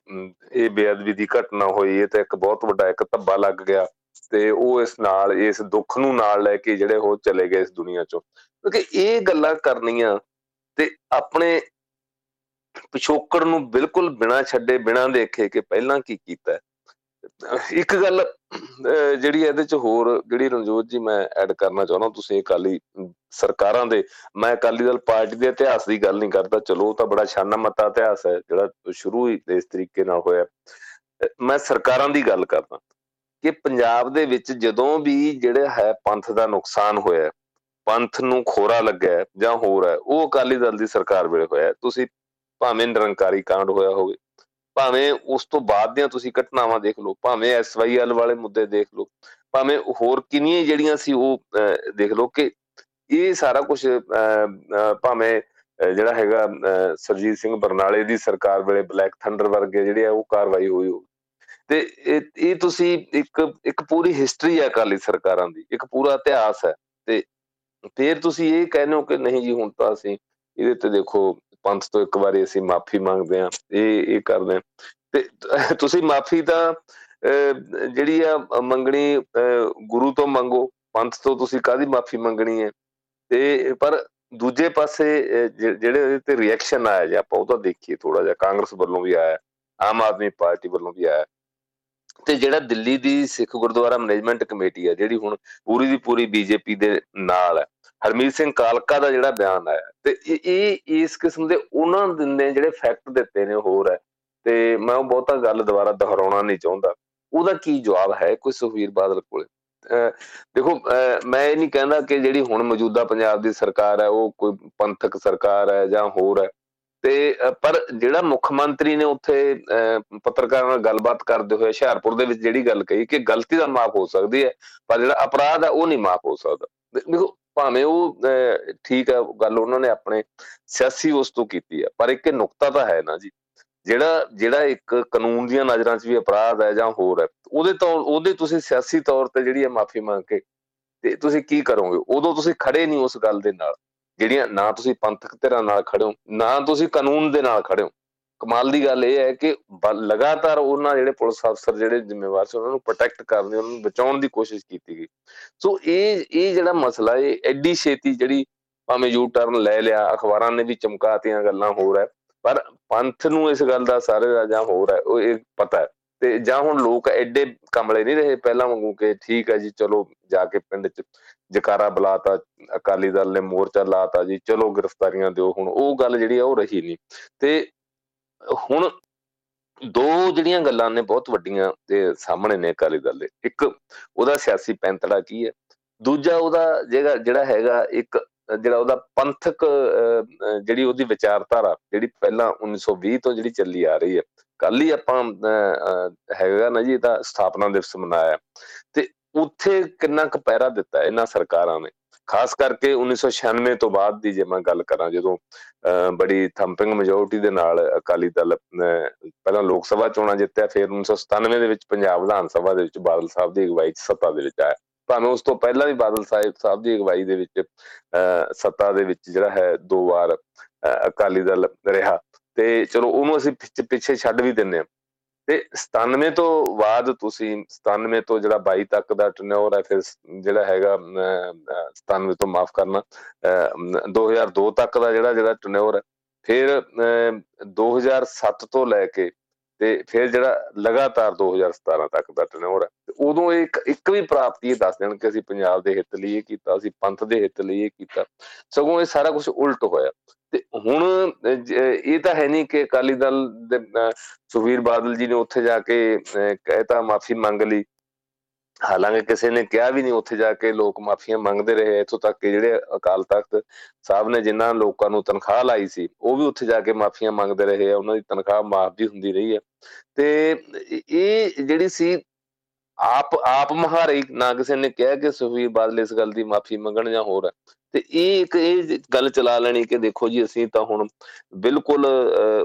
ਇਹ ਬੇਅਦਬੀ ਦੀ ਘਟਨਾ ਹੋਈ ਇਹ ਤਾਂ ਇੱਕ ਬਹੁਤ ਵੱਡਾ ਇੱਕ ਧੱਬਾ ਲੱਗ ਗਿਆ ਤੇ ਉਹ ਇਸ ਨਾਲ, ਇਸ ਦੁੱਖ ਨੂੰ ਨਾਲ ਲੈ ਕੇ ਜਿਹੜੇ ਉਹ ਚਲੇ ਗਏ ਇਸ ਦੁਨੀਆ ਚੋਂ। ਕਿਉਂਕਿ ਇਹ ਗੱਲਾਂ ਕਰਨੀਆਂ ਤੇ ਆਪਣੇ ਪਿਛੋਕੜ ਨੂੰ ਬਿਲਕੁਲ ਬਿਨਾ ਛੱਡੇ, ਬਿਨਾ ਦੇਖੇ ਕਿ ਪਹਿਲਾਂ ਕੀ ਕੀਤਾ ਇੱਕ ਗੱਲ ਜਿਹੜੀ ਇਹਦੇ ਚ ਹੋਰ ਜਿਹੜੀ ਰਣਜੋਤ ਜੀ ਮੈਂ ਐਡ ਕਰਨਾ ਚਾਹੁੰਦਾ, ਤੁਸੀਂ ਅਕਾਲੀ ਸਰਕਾਰਾਂ ਦੇ, ਮੈਂ ਅਕਾਲੀ ਦਲ ਪਾਰਟੀ ਦੇ ਇਤਿਹਾਸ ਦੀ ਗੱਲ ਨਹੀਂ ਕਰਦਾ, ਚਲੋ ਉਹ ਤਾਂ ਬੜਾ ਛਾਨਾ ਮਤਾ ਇਤਿਹਾਸ ਹੈ, ਜਿਹੜਾ ਸ਼ੁਰੂ ਹੀ ਇਸ ਤਰੀਕੇ ਨਾਲ ਹੋਇਆ। ਮੈਂ ਸਰਕਾਰਾਂ ਦੀ ਗੱਲ ਕਰਦਾ ਕਿ ਪੰਜਾਬ ਦੇ ਵਿੱਚ ਜਦੋਂ ਵੀ ਜਿਹੜਾ ਹੈ ਪੰਥ ਦਾ ਨੁਕਸਾਨ ਹੋਇਆ ਪੰਥ ਨੂੰ ਖੋਰਾ ਲੱਗਿਆ ਜਾਂ ਹੋਰ ਹੈ, ਉਹ ਅਕਾਲੀ ਦਲ ਦੀ ਸਰਕਾਰ ਵੇਲੇ ਹੋਇਆ ਤੁਸੀਂ ਭਾਵੇਂ ਨਿਰੰਕਾਰੀ ਕਾਂਡ ਹੋਇਆ ਹੋਵੇ ਭਾਵੇਂ ਉਸ ਤੋਂ ਬਾਅਦ ਦੀਆਂ ਤੁਸੀਂ ਘਟਨਾਵਾਂ ਦੇਖ ਲਓ, ਭਾਵੇਂ ਐਸਵਾਈਐਲ ਵਾਲੇ ਮੁੱਦੇ ਦੇਖ ਲਓ, ਭਾਵੇਂ ਹੋਰ ਕਿੰਨੀਆਂ ਜਿਹੜੀਆਂ ਸੀ ਉਹ ਦੇਖ ਲਓ ਕਿ ਇਹ ਸਾਰਾ ਕੁਝ ਭਾਵੇਂ ਜਿਹੜਾ ਹੈਗਾ ਸਰਜੀਤ ਸਿੰਘ ਬਰਨਾਲੇ ਦੀ ਸਰਕਾਰ ਵੇਲੇ ਬਲੈਕ ਥੰਡਰ ਵਰਗੇ ਜਿਹੜੇ ਆ ਉਹ ਕਾਰਵਾਈ ਹੋਈ ਤੇ ਇਹ ਤੁਸੀਂ ਇੱਕ ਇੱਕ ਪੂਰੀ ਹਿਸਟਰੀ ਹੈ ਅਕਾਲੀ ਸਰਕਾਰਾਂ ਦੀ, ਇੱਕ ਪੂਰਾ ਇਤਿਹਾਸ ਹੈ। ਤੇ ਫਿਰ ਤੁਸੀਂ ਇਹ ਕਹਿੰਦੇ ਹੋ ਕਿ ਨਹੀਂ ਜੀ ਹੁਣ ਤਾਂ ਅਸੀਂ ਇਹਦੇ ਤੇ ਦੇਖੋ ਪੰਥ ਤੋਂ ਇੱਕ ਵਾਰੀ ਅਸੀਂ ਮਾਫੀ ਮੰਗਦੇ ਆ ਇਹ ਇਹ ਕਰਦੇ ਆ ਤੇ ਤੁਸੀਂ ਮਾਫੀ ਤਾਂ ਜਿਹੜੀ ਆ ਮੰਗਣੀ ਗੁਰੂ ਤੋਂ ਮੰਗੋ, ਪੰਥ ਤੋਂ ਤੁਸੀਂ ਕਾਦੀ ਮਾਫੀ ਮੰਗਣੀ ਹੈ? ਤੇ, ਪਰ ਦੂਜੇ ਪਾਸੇ ਜਿਹੜੇ ਉਹਦੇ ਤੇ ਰਿਐਕਸ਼ਨ ਆਇਆ ਜੇ, ਆਪਾਂ ਉਹ ਤਾਂ ਦੇਖੀਏ ਥੋੜਾ ਜਿਹਾ, ਕਾਂਗਰਸ ਵੱਲੋਂ ਵੀ ਆਇਆ, ਆਮ ਆਦਮੀ ਪਾਰਟੀ ਵੱਲੋਂ ਵੀ ਆਇਆ। ਤੇ ਜਿਹੜਾ ਦਿੱਲੀ ਦੀ ਸਿੱਖ ਗੁਰਦੁਆਰਾ ਮੈਨੇਜਮੈਂਟ ਕਮੇਟੀ ਹੈ ਜਿਹੜੀ ਹੁਣ ਪੂਰੀ ਦੀ ਪੂਰੀ ਬੀਜੇਪੀ ਦੇ ਨਾਲ ਹੈ ਹਰਮੀਤ ਸਿੰਘ ਕਾਲਕਾ ਦਾ ਜਿਹੜਾ ਬਿਆਨ ਆਇਆ ਤੇ ਇਹ ਇਸ ਕਿਸਮ ਦੇ ਉਹਨਾਂ ਦਿੰਦੇ ਜਿਹੜੇ ਫੈਕਟ ਦਿੱਤੇ ਨੇ ਹੋਰ ਹੈ ਤੇ ਮੈਂ ਉਹ ਬਹੁਤਾ ਗੱਲ ਦੁਬਾਰਾ ਦੁਹਰਾਉਣਾ ਨਹੀਂ ਚਾਹੁੰਦਾ। ਉਹਦਾ ਕੀ ਜਵਾਬ ਹੈ ਕੋਈ ਸੁਖਵੀਰ ਬਾਦਲ ਕੋਲੇ? ਦੇਖੋ ਮੈਂ ਇਹ ਨਹੀਂ ਕਹਿੰਦਾ ਕਿ ਜਿਹੜੀ ਹੁਣ ਮੌਜੂਦਾ ਪੰਜਾਬ ਦੀ ਸਰਕਾਰ ਹੈ, ਉਹ ਕੋਈ ਪੰਥਕ ਸਰਕਾਰ ਹੈ ਜਾਂ ਹੋਰ ਹੈ। ਤੇ ਪਰ ਜਿਹੜਾ ਮੁੱਖ ਮੰਤਰੀ ਨੇ ਉੱਥੇ ਪੱਤਰਕਾਰਾਂ ਨਾਲ ਗੱਲਬਾਤ ਕਰਦੇ ਹੋਏ ਹੁਸ਼ਿਆਰਪੁਰ ਦੇ ਵਿੱਚ ਜਿਹੜੀ ਗੱਲ ਕਹੀ ਕਿ ਗਲਤੀ ਦਾ ਮਾਫ ਹੋ ਸਕਦੀ ਹੈ, ਪਰ ਜਿਹੜਾ ਅਪਰਾਧ ਹੈ ਉਹ ਨਹੀਂ ਮਾਫ ਹੋ ਸਕਦਾ। ਦੇਖੋ ਭਾਵੇਂ ਉਹ ਠੀਕ ਹੈ, ਗੱਲ ਉਹਨਾਂ ਨੇ ਆਪਣੇ ਸਿਆਸੀ ਉਸ ਤੋਂ ਕੀਤੀ ਹੈ, ਪਰ ਇੱਕ ਨੁਕਤਾ ਤਾਂ ਹੈ ਨਾ ਜੀ, ਜਿਹੜਾ ਜਿਹੜਾ ਇੱਕ ਕਾਨੂੰਨ ਦੀਆਂ ਨਜ਼ਰਾਂ 'ਚ ਵੀ ਅਪਰਾਧ ਹੈ ਜਾਂ ਹੋਰ ਹੈ, ਉਹਦੇ ਤੋਂ ਉਹਦੇ ਤੁਸੀਂ ਸਿਆਸੀ ਤੌਰ ਤੇ ਜਿਹੜੀ ਹੈ ਮਾਫੀ ਮੰਗ ਕੇ, ਤੇ ਤੁਸੀਂ ਕੀ ਕਰੋਗੇ? ਉਦੋਂ ਤੁਸੀਂ ਖੜੇ ਨਹੀਂ ਉਸ ਗੱਲ ਦੇ ਨਾਲ, ਜਿਹੜੀਆਂ ਨਾ ਤੁਸੀਂ ਪੰਥਕ ਧਿਰਾਂ ਨਾਲ ਖੜੇ ਹੋ, ਨਾ ਤੁਸੀਂ ਕਾਨੂੰਨ ਦੇ ਨਾਲ ਖੜੇ ਹੋ। ਕਮਾਲ ਦੀ ਗੱਲ ਇਹ ਹੈ ਕਿ ਲਗਾਤਾਰ ਉਹਨਾਂ ਜਿਹੜੇ ਪੁਲਿਸ ਅਫਸਰ ਜਿਹੜੇ ਜ਼ਿੰਮੇਵਾਰ ਸੀ, ਉਹਨਾਂ ਨੂੰ ਪ੍ਰੋਟੈਕਟ ਕਰਨ ਦੀ, ਉਹਨਾਂ ਨੂੰ ਬਚਾਉਣ ਦੀ ਕੋਸ਼ਿਸ਼ ਕੀਤੀ ਗਈ। ਸੋ ਇਹ ਇਹ ਜਿਹੜਾ ਮਸਲਾ ਇਹ ਐਡੀ ਛੇਤੀ ਜਿਹੜੀ ਭਾਵੇਂ ਯੂ ਟਰਨ ਲੈ ਲਿਆ, ਅਖਬਾਰਾਂ ਨੇ ਵੀ ਚਮਕਾਤੀਆਂ ਗੱਲਾਂ ਹੋਰ ਹੈ, ਪਰ ਪੰਥ ਨੂੰ ਇਸ ਗੱਲ ਦਾ ਸਾਰੇ ਦਾ ਜਾਂ ਹੋਰ ਹੈ, ਉਹ ਇਹ ਪਤਾ ਹੈ। ਤੇ ਜਾਂ ਹੁਣ ਲੋਕ ਐਡੇ ਕਮਲੇ ਨਹੀਂ ਰਹੇ ਪਹਿਲਾਂ ਵਾਂਗੂ ਕਿ ਠੀਕ ਹੈ ਜੀ, ਚਲੋ ਜਾ ਕੇ ਪਿੰਡ 'ਚ ਜਕਾਰਾ ਬੁਲਾਤਾ, ਅਕਾਲੀ ਦਲ ਨੇ ਮੋਰਚਾ ਲਾਤਾ ਜੀ, ਚਲੋ ਗ੍ਰਿਫਤਾਰੀਆਂ ਦਿਓ, ਹੁਣ ਉਹ ਗੱਲ ਜਿਹੜੀ ਆ, ਉਹ ਰਹੀ ਨਹੀਂ। ਤੇ ਹੁਣ ਦੋ ਜਿਹੜੀਆਂ ਗੱਲਾਂ ਨੇ ਬਹੁਤ ਵੱਡੀਆਂ ਤੇ ਸਾਹਮਣੇ ਨੇ ਅਕਾਲੀ ਦਲ ਦੇ। ਇੱਕ ਉਹਦਾ ਸਿਆਸੀ ਪੈਂਤੜਾ ਕੀ ਹੈ? ਦੂਜਾ ਉਹਦਾ ਜਿਹੜਾ ਜਿਹੜਾ ਹੈਗਾ ਇੱਕ, ਜਿਹੜਾ ਉਹਦਾ ਪੰਥਕ ਜਿਹੜੀ ਉਹਦੀ ਵਿਚਾਰਧਾਰਾ, ਜਿਹੜੀ ਪਹਿਲਾਂ 1920 ਤੋਂ ਜਿਹੜੀ ਚੱਲੀ ਆ ਰਹੀ ਹੈ। ਕੱਲ ਹੀ ਆਪਾਂ ਹੈਗਾ ਨਾ ਜੀ, ਇਹਦਾ ਸਥਾਪਨਾ ਦਿਵਸ ਮਨਾਇਆ। ਤੇ ਉੱਥੇ ਕਿੰਨਾ ਕੁ ਪਹਿਰਾ ਦਿੱਤਾ ਇਹਨਾਂ ਸਰਕਾਰਾਂ ਨੇ। ਖਾਸ ਕਰਕੇ 1996 ਤੋਂ ਬਾਅਦ ਦੀ ਜੇ ਮੈਂ ਗੱਲ ਕਰਾਂ, ਜਦੋਂ ਬੜੀ ਥੰਪਿੰਗ ਮੈਜੋਰਟੀ ਦੇ ਨਾਲ ਅਕਾਲੀ ਦਲ ਪਹਿਲਾਂ ਲੋਕ ਸਭਾ ਚੋਣਾਂ ਜਿੱਤਿਆ, ਫਿਰ 1997 ਦੇ ਵਿੱਚ ਪੰਜਾਬ ਵਿਧਾਨ ਸਭਾ ਦੇ ਵਿੱਚ ਬਾਦਲ ਸਾਹਿਬ ਦੀ ਅਗਵਾਈ 'ਚ ਸੱਤਾ ਦੇ ਵਿੱਚ ਆਇਆ। ਭਾਵੇਂ ਉਸ ਤੋਂ ਪਹਿਲਾਂ ਵੀ ਬਾਦਲ ਸਾਹਿਬ ਸਾਹਿਬ ਦੀ ਅਗਵਾਈ ਦੇ ਵਿੱਚ ਸੱਤਾ ਦੇ ਵਿੱਚ ਜਿਹੜਾ ਹੈ ਦੋ ਵਾਰ ਅਕਾਲੀ ਦਲ ਰਿਹਾ। ਤੇ ਚਲੋ, ਉਹਨੂੰ ਅਸੀਂ ਪਿੱਛੇ ਛੱਡ ਵੀ ਦਿੰਨੇ ਆ ਤੇ 97 ਤੋਂ ਬਾਅਦ ਤੁਸੀਂ 97 ਤੋਂ ਜਿਹੜਾ 22 ਤੱਕ ਦਾ ਟਰਨਓਵਰ ਹੈ, ਫਿਰ ਜਿਹੜਾ ਹੈਗਾ 97 ਤੋਂ ਮਾਫ ਕਰਨਾ 2002 ਤੱਕ ਦਾ ਜਿਹੜਾ ਜਿਹੜਾ ਟਰਨਓਵਰ ਹੈ, ਫਿਰ 2007 ਤੋਂ ਲੈ ਕੇ ਤੇ ਫਿਰ ਜਿਹੜਾ ਲਗਾਤਾਰ 2017 ਤੱਕ ਦਾ ਟਰਨਓਵਰ ਹੈ ਉਦੋਂ ਇੱਕ ਇੱਕ ਵੀ ਪ੍ਰਾਪਤੀ ਇਹ ਦੱਸ ਦੇਣ ਕਿ ਅਸੀਂ ਪੰਜਾਬ ਦੇ ਹਿੱਤ ਲਈ ਇਹ ਕੀਤਾ, ਅਸੀਂ ਪੰਥ ਦੇ ਹਿੱਤ ਲਈ ਇਹ ਕੀਤਾ, ਸਗੋਂ ਇਹ ਸਾਰਾ ਕੁਝ ਉਲਟ ਹੋਇਆ। ਤੇ ਹੁਣ ਇਹ ਤਾਂ ਹੈ ਨਹੀਂ ਕਿ ਅਕਾਲੀ ਦਲ ਦੇ ਸੁਖਵੀਰ ਬਾਦਲ ਜੀ ਨੇ ਉੱਥੇ ਜਾ ਕੇ ਕਹਿਤਾ ਮਾਫੀ ਮੰਗ ਲਈ। ਹਾਲਾਂਕਿ ਕਿਸੇ ਨੇ ਕਿਹਾ ਵੀ ਨਹੀਂ ਉੱਥੇ ਜਾ ਕੇ ਲੋਕ ਮਾਫੀਆਂ ਮੰਗਦੇ ਰਹੇ। ਇਥੋਂ ਤੱਕ ਕਿ ਜਿਹੜੇ ਅਕਾਲ ਤਖਤ ਸਾਹਿਬ ਨੇ ਜਿਨ੍ਹਾਂ ਲੋਕਾਂ ਨੂੰ ਤਨਖਾਹ ਲਾਈ ਸੀ, ਉਹ ਵੀ ਉੱਥੇ ਜਾ ਕੇ ਮਾਫੀਆਂ ਮੰਗਦੇ ਰਹੇ ਆ। ਉਹਨਾਂ ਦੀ ਤਨਖਾਹ ਮਾਫ ਵੀ ਹੁੰਦੀ ਰਹੀ ਹੈ ਤੇ ਇਹ ਜਿਹੜੀ ਸੀ ਆਪ ਆਪ ਮਹਾਰੇ ਨਾ ਕਿਸੇ ਨੇ ਕਿਹਾ ਕਿ ਸੁਖਵੀਰ ਬਾਦਲ ਇਸ ਗੱਲ ਦੀ ਮਾਫੀ ਮੰਗਣ ਜਾਂ ਹੋਰ ਤੇ ਇਹ ਇੱਕ ਇਹ ਗੱਲ ਚਲਾ ਲੈਣੀ ਕਿ ਦੇਖੋ ਜੀ, ਅਸੀਂ ਤਾਂ ਹੁਣ ਬਿਲਕੁਲ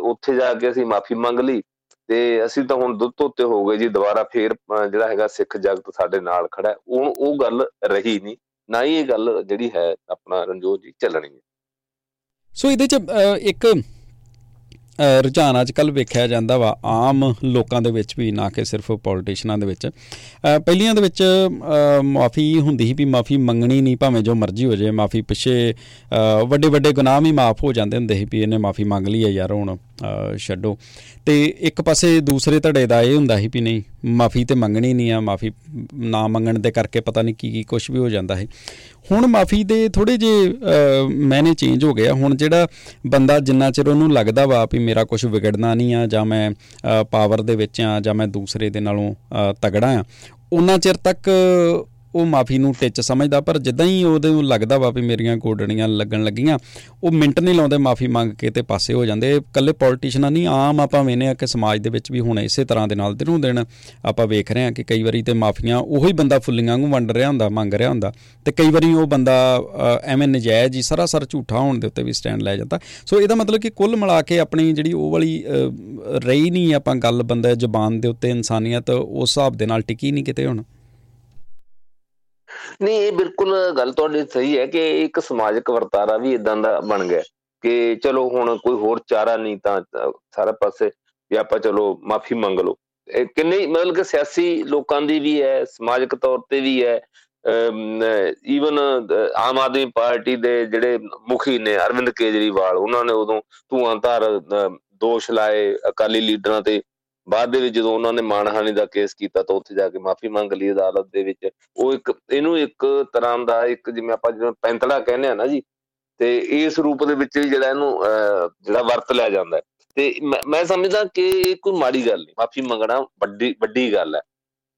ਉੱਥੇ ਜਾ ਕੇ ਅਸੀਂ ਮਾਫੀ ਮੰਗ ਲਈ ਤੇ ਅਸੀਂ ਤਾਂ ਹੁਣ ਦੁੱਧ ਤੋਤੇ ਹੋ ਗਏ ਜੀ, ਦੁਬਾਰਾ ਫੇਰ ਜਿਹੜਾ ਹੈਗਾ ਸਿੱਖ ਜਗਤ ਸਾਡੇ ਨਾਲ ਖੜਾ ਉਹ ਉਹ ਗੱਲ ਰਹੀ ਨਹੀਂ, ਨਾ ਹੀ ਇਹ ਗੱਲ ਜਿਹੜੀ ਹੈ ਆਪਣਾ ਰਣਜੋਤ ਜੀ ਚੱਲਣੀ ਹੈ। ਸੋ ਇਹਦੇ ਚ ਇੱਕ ਰੁਝਾਨ ਅੱਜ ਕੱਲ ਵੇਖਿਆ ਜਾਂਦਾ ਵਾ, ਆਮ ਲੋਕਾਂ ਦੇ ਵਿੱਚ ਵੀ, ਨਾ ਕਿ ਸਿਰਫ ਪੋਲੀਟੀਸ਼ੀਅਨਾਂ ਦੇ ਵਿੱਚ। ਪਹਿਲੀਆਂ ਦੇ ਵਿੱਚ ਮਾਫੀ ਹੁੰਦੀ ਸੀ ਵੀ ਮਾਫੀ ਮੰਗਣੀ ਨਹੀਂ, ਭਾਵੇਂ ਜੋ ਮਰਜ਼ੀ ਹੋ ਜਾਏ, ਮਾਫੀ ਪਿੱਛੇ ਵੱਡੇ ਵੱਡੇ ਗੁਨਾਹ ਵੀ ਮਾਫ ਹੋ ਜਾਂਦੇ ਹੁੰਦੇ ਸੀ ਵੀ ਇਹਨੇ ਮਾਫੀ ਮੰਗ ਲਈ ਹੈ ਯਾਰ ਹੁਣ। ਛੱਡੋ। ਤੇ ਇੱਕ ਪਾਸੇ ਦੂਸਰੇ ਧੜੇ ਦਾ ਇਹ ਹੁੰਦਾ ਸੀ ਵੀ ਨਹੀਂ, ਮਾਫੀ ਤੇ ਮੰਗਣੀ ਨਹੀਂ ਆ, ਮਾਫੀ ਨਾ ਮੰਗਣ ਦੇ ਕਰਕੇ ਪਤਾ ਨਹੀਂ ਕੀ ਕੀ ਕੁਝ ਵੀ ਹੋ ਜਾਂਦਾ ਹੈ ਹੁਣ ਮਾਫੀ ਦੇ ਥੋੜੇ ਜੇ ਮੈਨੇ ਚੇਂਜ ਹੋ ਗਿਆ ਹੁਣ ਜਿਹੜਾ ਬੰਦਾ ਜਿੰਨਾ ਚਿਰ ਉਹਨੂੰ ਲੱਗਦਾ ਵਾ ਵੀ ਮੇਰਾ ਕੁਝ ਵਿਗੜਨਾ ਨਹੀਂ ਆ, ਜਾਂ ਮੈਂ ਪਾਵਰ ਦੇ ਵਿੱਚ ਆ, ਜਾਂ ਮੈਂ ਦੂਸਰੇ ਦੇ ਨਾਲੋਂ ਤਗੜਾ ਆ, ਉਹਨਾਂ ਚਿਰ ਤੱਕ ਉਹ ਮਾਫੀ ਨੂੰ ਟਿੱਚ ਸਮਝਦਾ, ਪਰ ਜਿੱਦਾਂ ਹੀ ਉਹਦੇ ਨੂੰ ਲੱਗਦਾ ਵਾ ਵੀ ਮੇਰੀਆਂ ਗੋਡਣੀਆਂ ਲੱਗਣ ਲੱਗੀਆਂ, ਉਹ ਮਿੰਟ ਨਹੀਂ ਲਾਉਂਦੇ ਮਾਫੀ ਮੰਗ ਕੇ ਤੇ ਪਾਸੇ ਹੋ ਜਾਂਦੇ। ਇਕੱਲੇ ਪੋਲੀਟੀਸ਼ੀਅਨਾਂ ਨਹੀਂ, ਆਮ ਆਪਾਂ ਵੇਨੇ ਆ ਕਿ ਸਮਾਜ ਦੇ ਵਿੱਚ ਵੀ ਹੁਣ ਇਸੇ ਤਰ੍ਹਾਂ ਦੇ ਨਾਲ ਦਿਨੋਂ ਦਿਨ ਆਪਾਂ ਵੇਖ ਰਹੇ ਆ ਕਿ ਕਈ ਵਾਰੀ ਤੇ ਮਾਫੀਆਂ ਉਹੀ ਬੰਦਾ ਫੁੱਲੀਆਂ ਨੂੰ ਵੰਡ ਰਿਹਾ ਹੁੰਦਾ, ਮੰਗ ਰਿਹਾ ਹੁੰਦਾ। ਤੇ ਕਈ ਵਾਰੀ ਉਹ ਬੰਦਾ ਐਵੇਂ ਨਜਾਇਜ਼ ਹੀ ਸਰਾਸਰ ਝੂਠਾ ਹੋਣ ਦੇ ਉੱਤੇ ਵੀ ਸਟੈਂਡ ਲੈ ਜਾਂਦਾ। ਸੋ ਇਹਦਾ ਮਤਲਬ ਕਿ ਕੁੱਲ ਮਿਲਾ ਕੇ ਆਪਣੀ ਜਿਹੜੀ ਉਹ ਵਾਲੀ ਰਹੀ ਨਹੀਂ ਆਪਾਂ ਗੱਲ ਬੰਦਾ ਜ਼ਬਾਨ ਦੇ ਉੱਤੇ ਇਨਸਾਨੀਅਤ, ਉਸ ਹਿਸਾਬ ਦੇ ਨਾਲ ਟਿਕੀ ਨਹੀਂ ਕਿਤੇ ਹੁਣ। ਨਹੀਂ, ਇਹ ਬਿਲਕੁਲ ਗੱਲ ਤੁਹਾਡੀ ਸਹੀ ਹੈ ਕਿ ਇੱਕ ਸਮਾਜਿਕ ਵਰਤਾਰਾ ਵੀ ਇਦਾਂ ਦਾ ਬਣ ਗਿਆ ਕਿ ਚਲੋ ਹੁਣ ਕੋਈ ਹੋਰ ਚਾਰਾ ਨਹੀਂ ਤਾਂ ਸਾਰਾ ਪਾਸੇ ਵੀ ਆਪਾਂ ਚਲੋ ਮਾਫੀ ਮੰਗ ਲਓ। ਕਿੰਨੇ ਮਤਲਬ ਕਿ ਸਿਆਸੀ ਲੋਕਾਂ ਦੀ ਵੀ ਹੈ, ਸਮਾਜਿਕ ਤੌਰ ਤੇ ਵੀ ਹੈ ਈਵਨ ਆਮ ਆਦਮੀ ਪਾਰਟੀ ਦੇ ਜਿਹੜੇ ਮੁਖੀ ਨੇ ਅਰਵਿੰਦ ਕੇਜਰੀਵਾਲ, ਉਹਨਾਂ ਨੇ ਉਦੋਂ ਧੂਆਂ ਧਾਰ ਦੋਸ਼ ਲਾਏ ਅਕਾਲੀ ਲੀਡਰਾਂ ਤੇ। ਬਾਅਦ ਦੇ ਵਿੱਚ ਜਦੋਂ ਉਹਨਾਂ ਨੇ ਮਾਨਹਾਨੀ ਦਾ ਕੇਸ ਕੀਤਾ ਤਾਂ ਉੱਥੇ ਜਾ ਕੇ ਮਾਫੀ ਮੰਗ ਲਈ ਅਦਾਲਤ ਦੇ ਵਿੱਚ। ਉਹ ਇੱਕ, ਇਹਨੂੰ ਇੱਕ ਤਰ੍ਹਾਂ ਦਾ ਇੱਕ ਜਿਵੇਂ ਆਪਾਂ ਜਿਵੇਂ ਪੈਂਤੜਾ ਕਹਿੰਦੇ ਆ ਨਾ ਜੀ, ਤੇ ਇਸ ਰੂਪ ਦੇ ਵਿੱਚ ਜਿਹੜਾ ਇਹਨੂੰ ਜਿਹੜਾ ਵਰਤ ਲਿਆ ਜਾਂਦਾ ਤੇ ਮੈਂ ਸਮਝਦਾ ਕਿ ਇਹ ਕੋਈ ਮਾੜੀ ਗੱਲ ਨਹੀਂ, ਮਾਫੀ ਮੰਗਣਾ ਵੱਡੀ ਵੱਡੀ ਗੱਲ ਹੈ।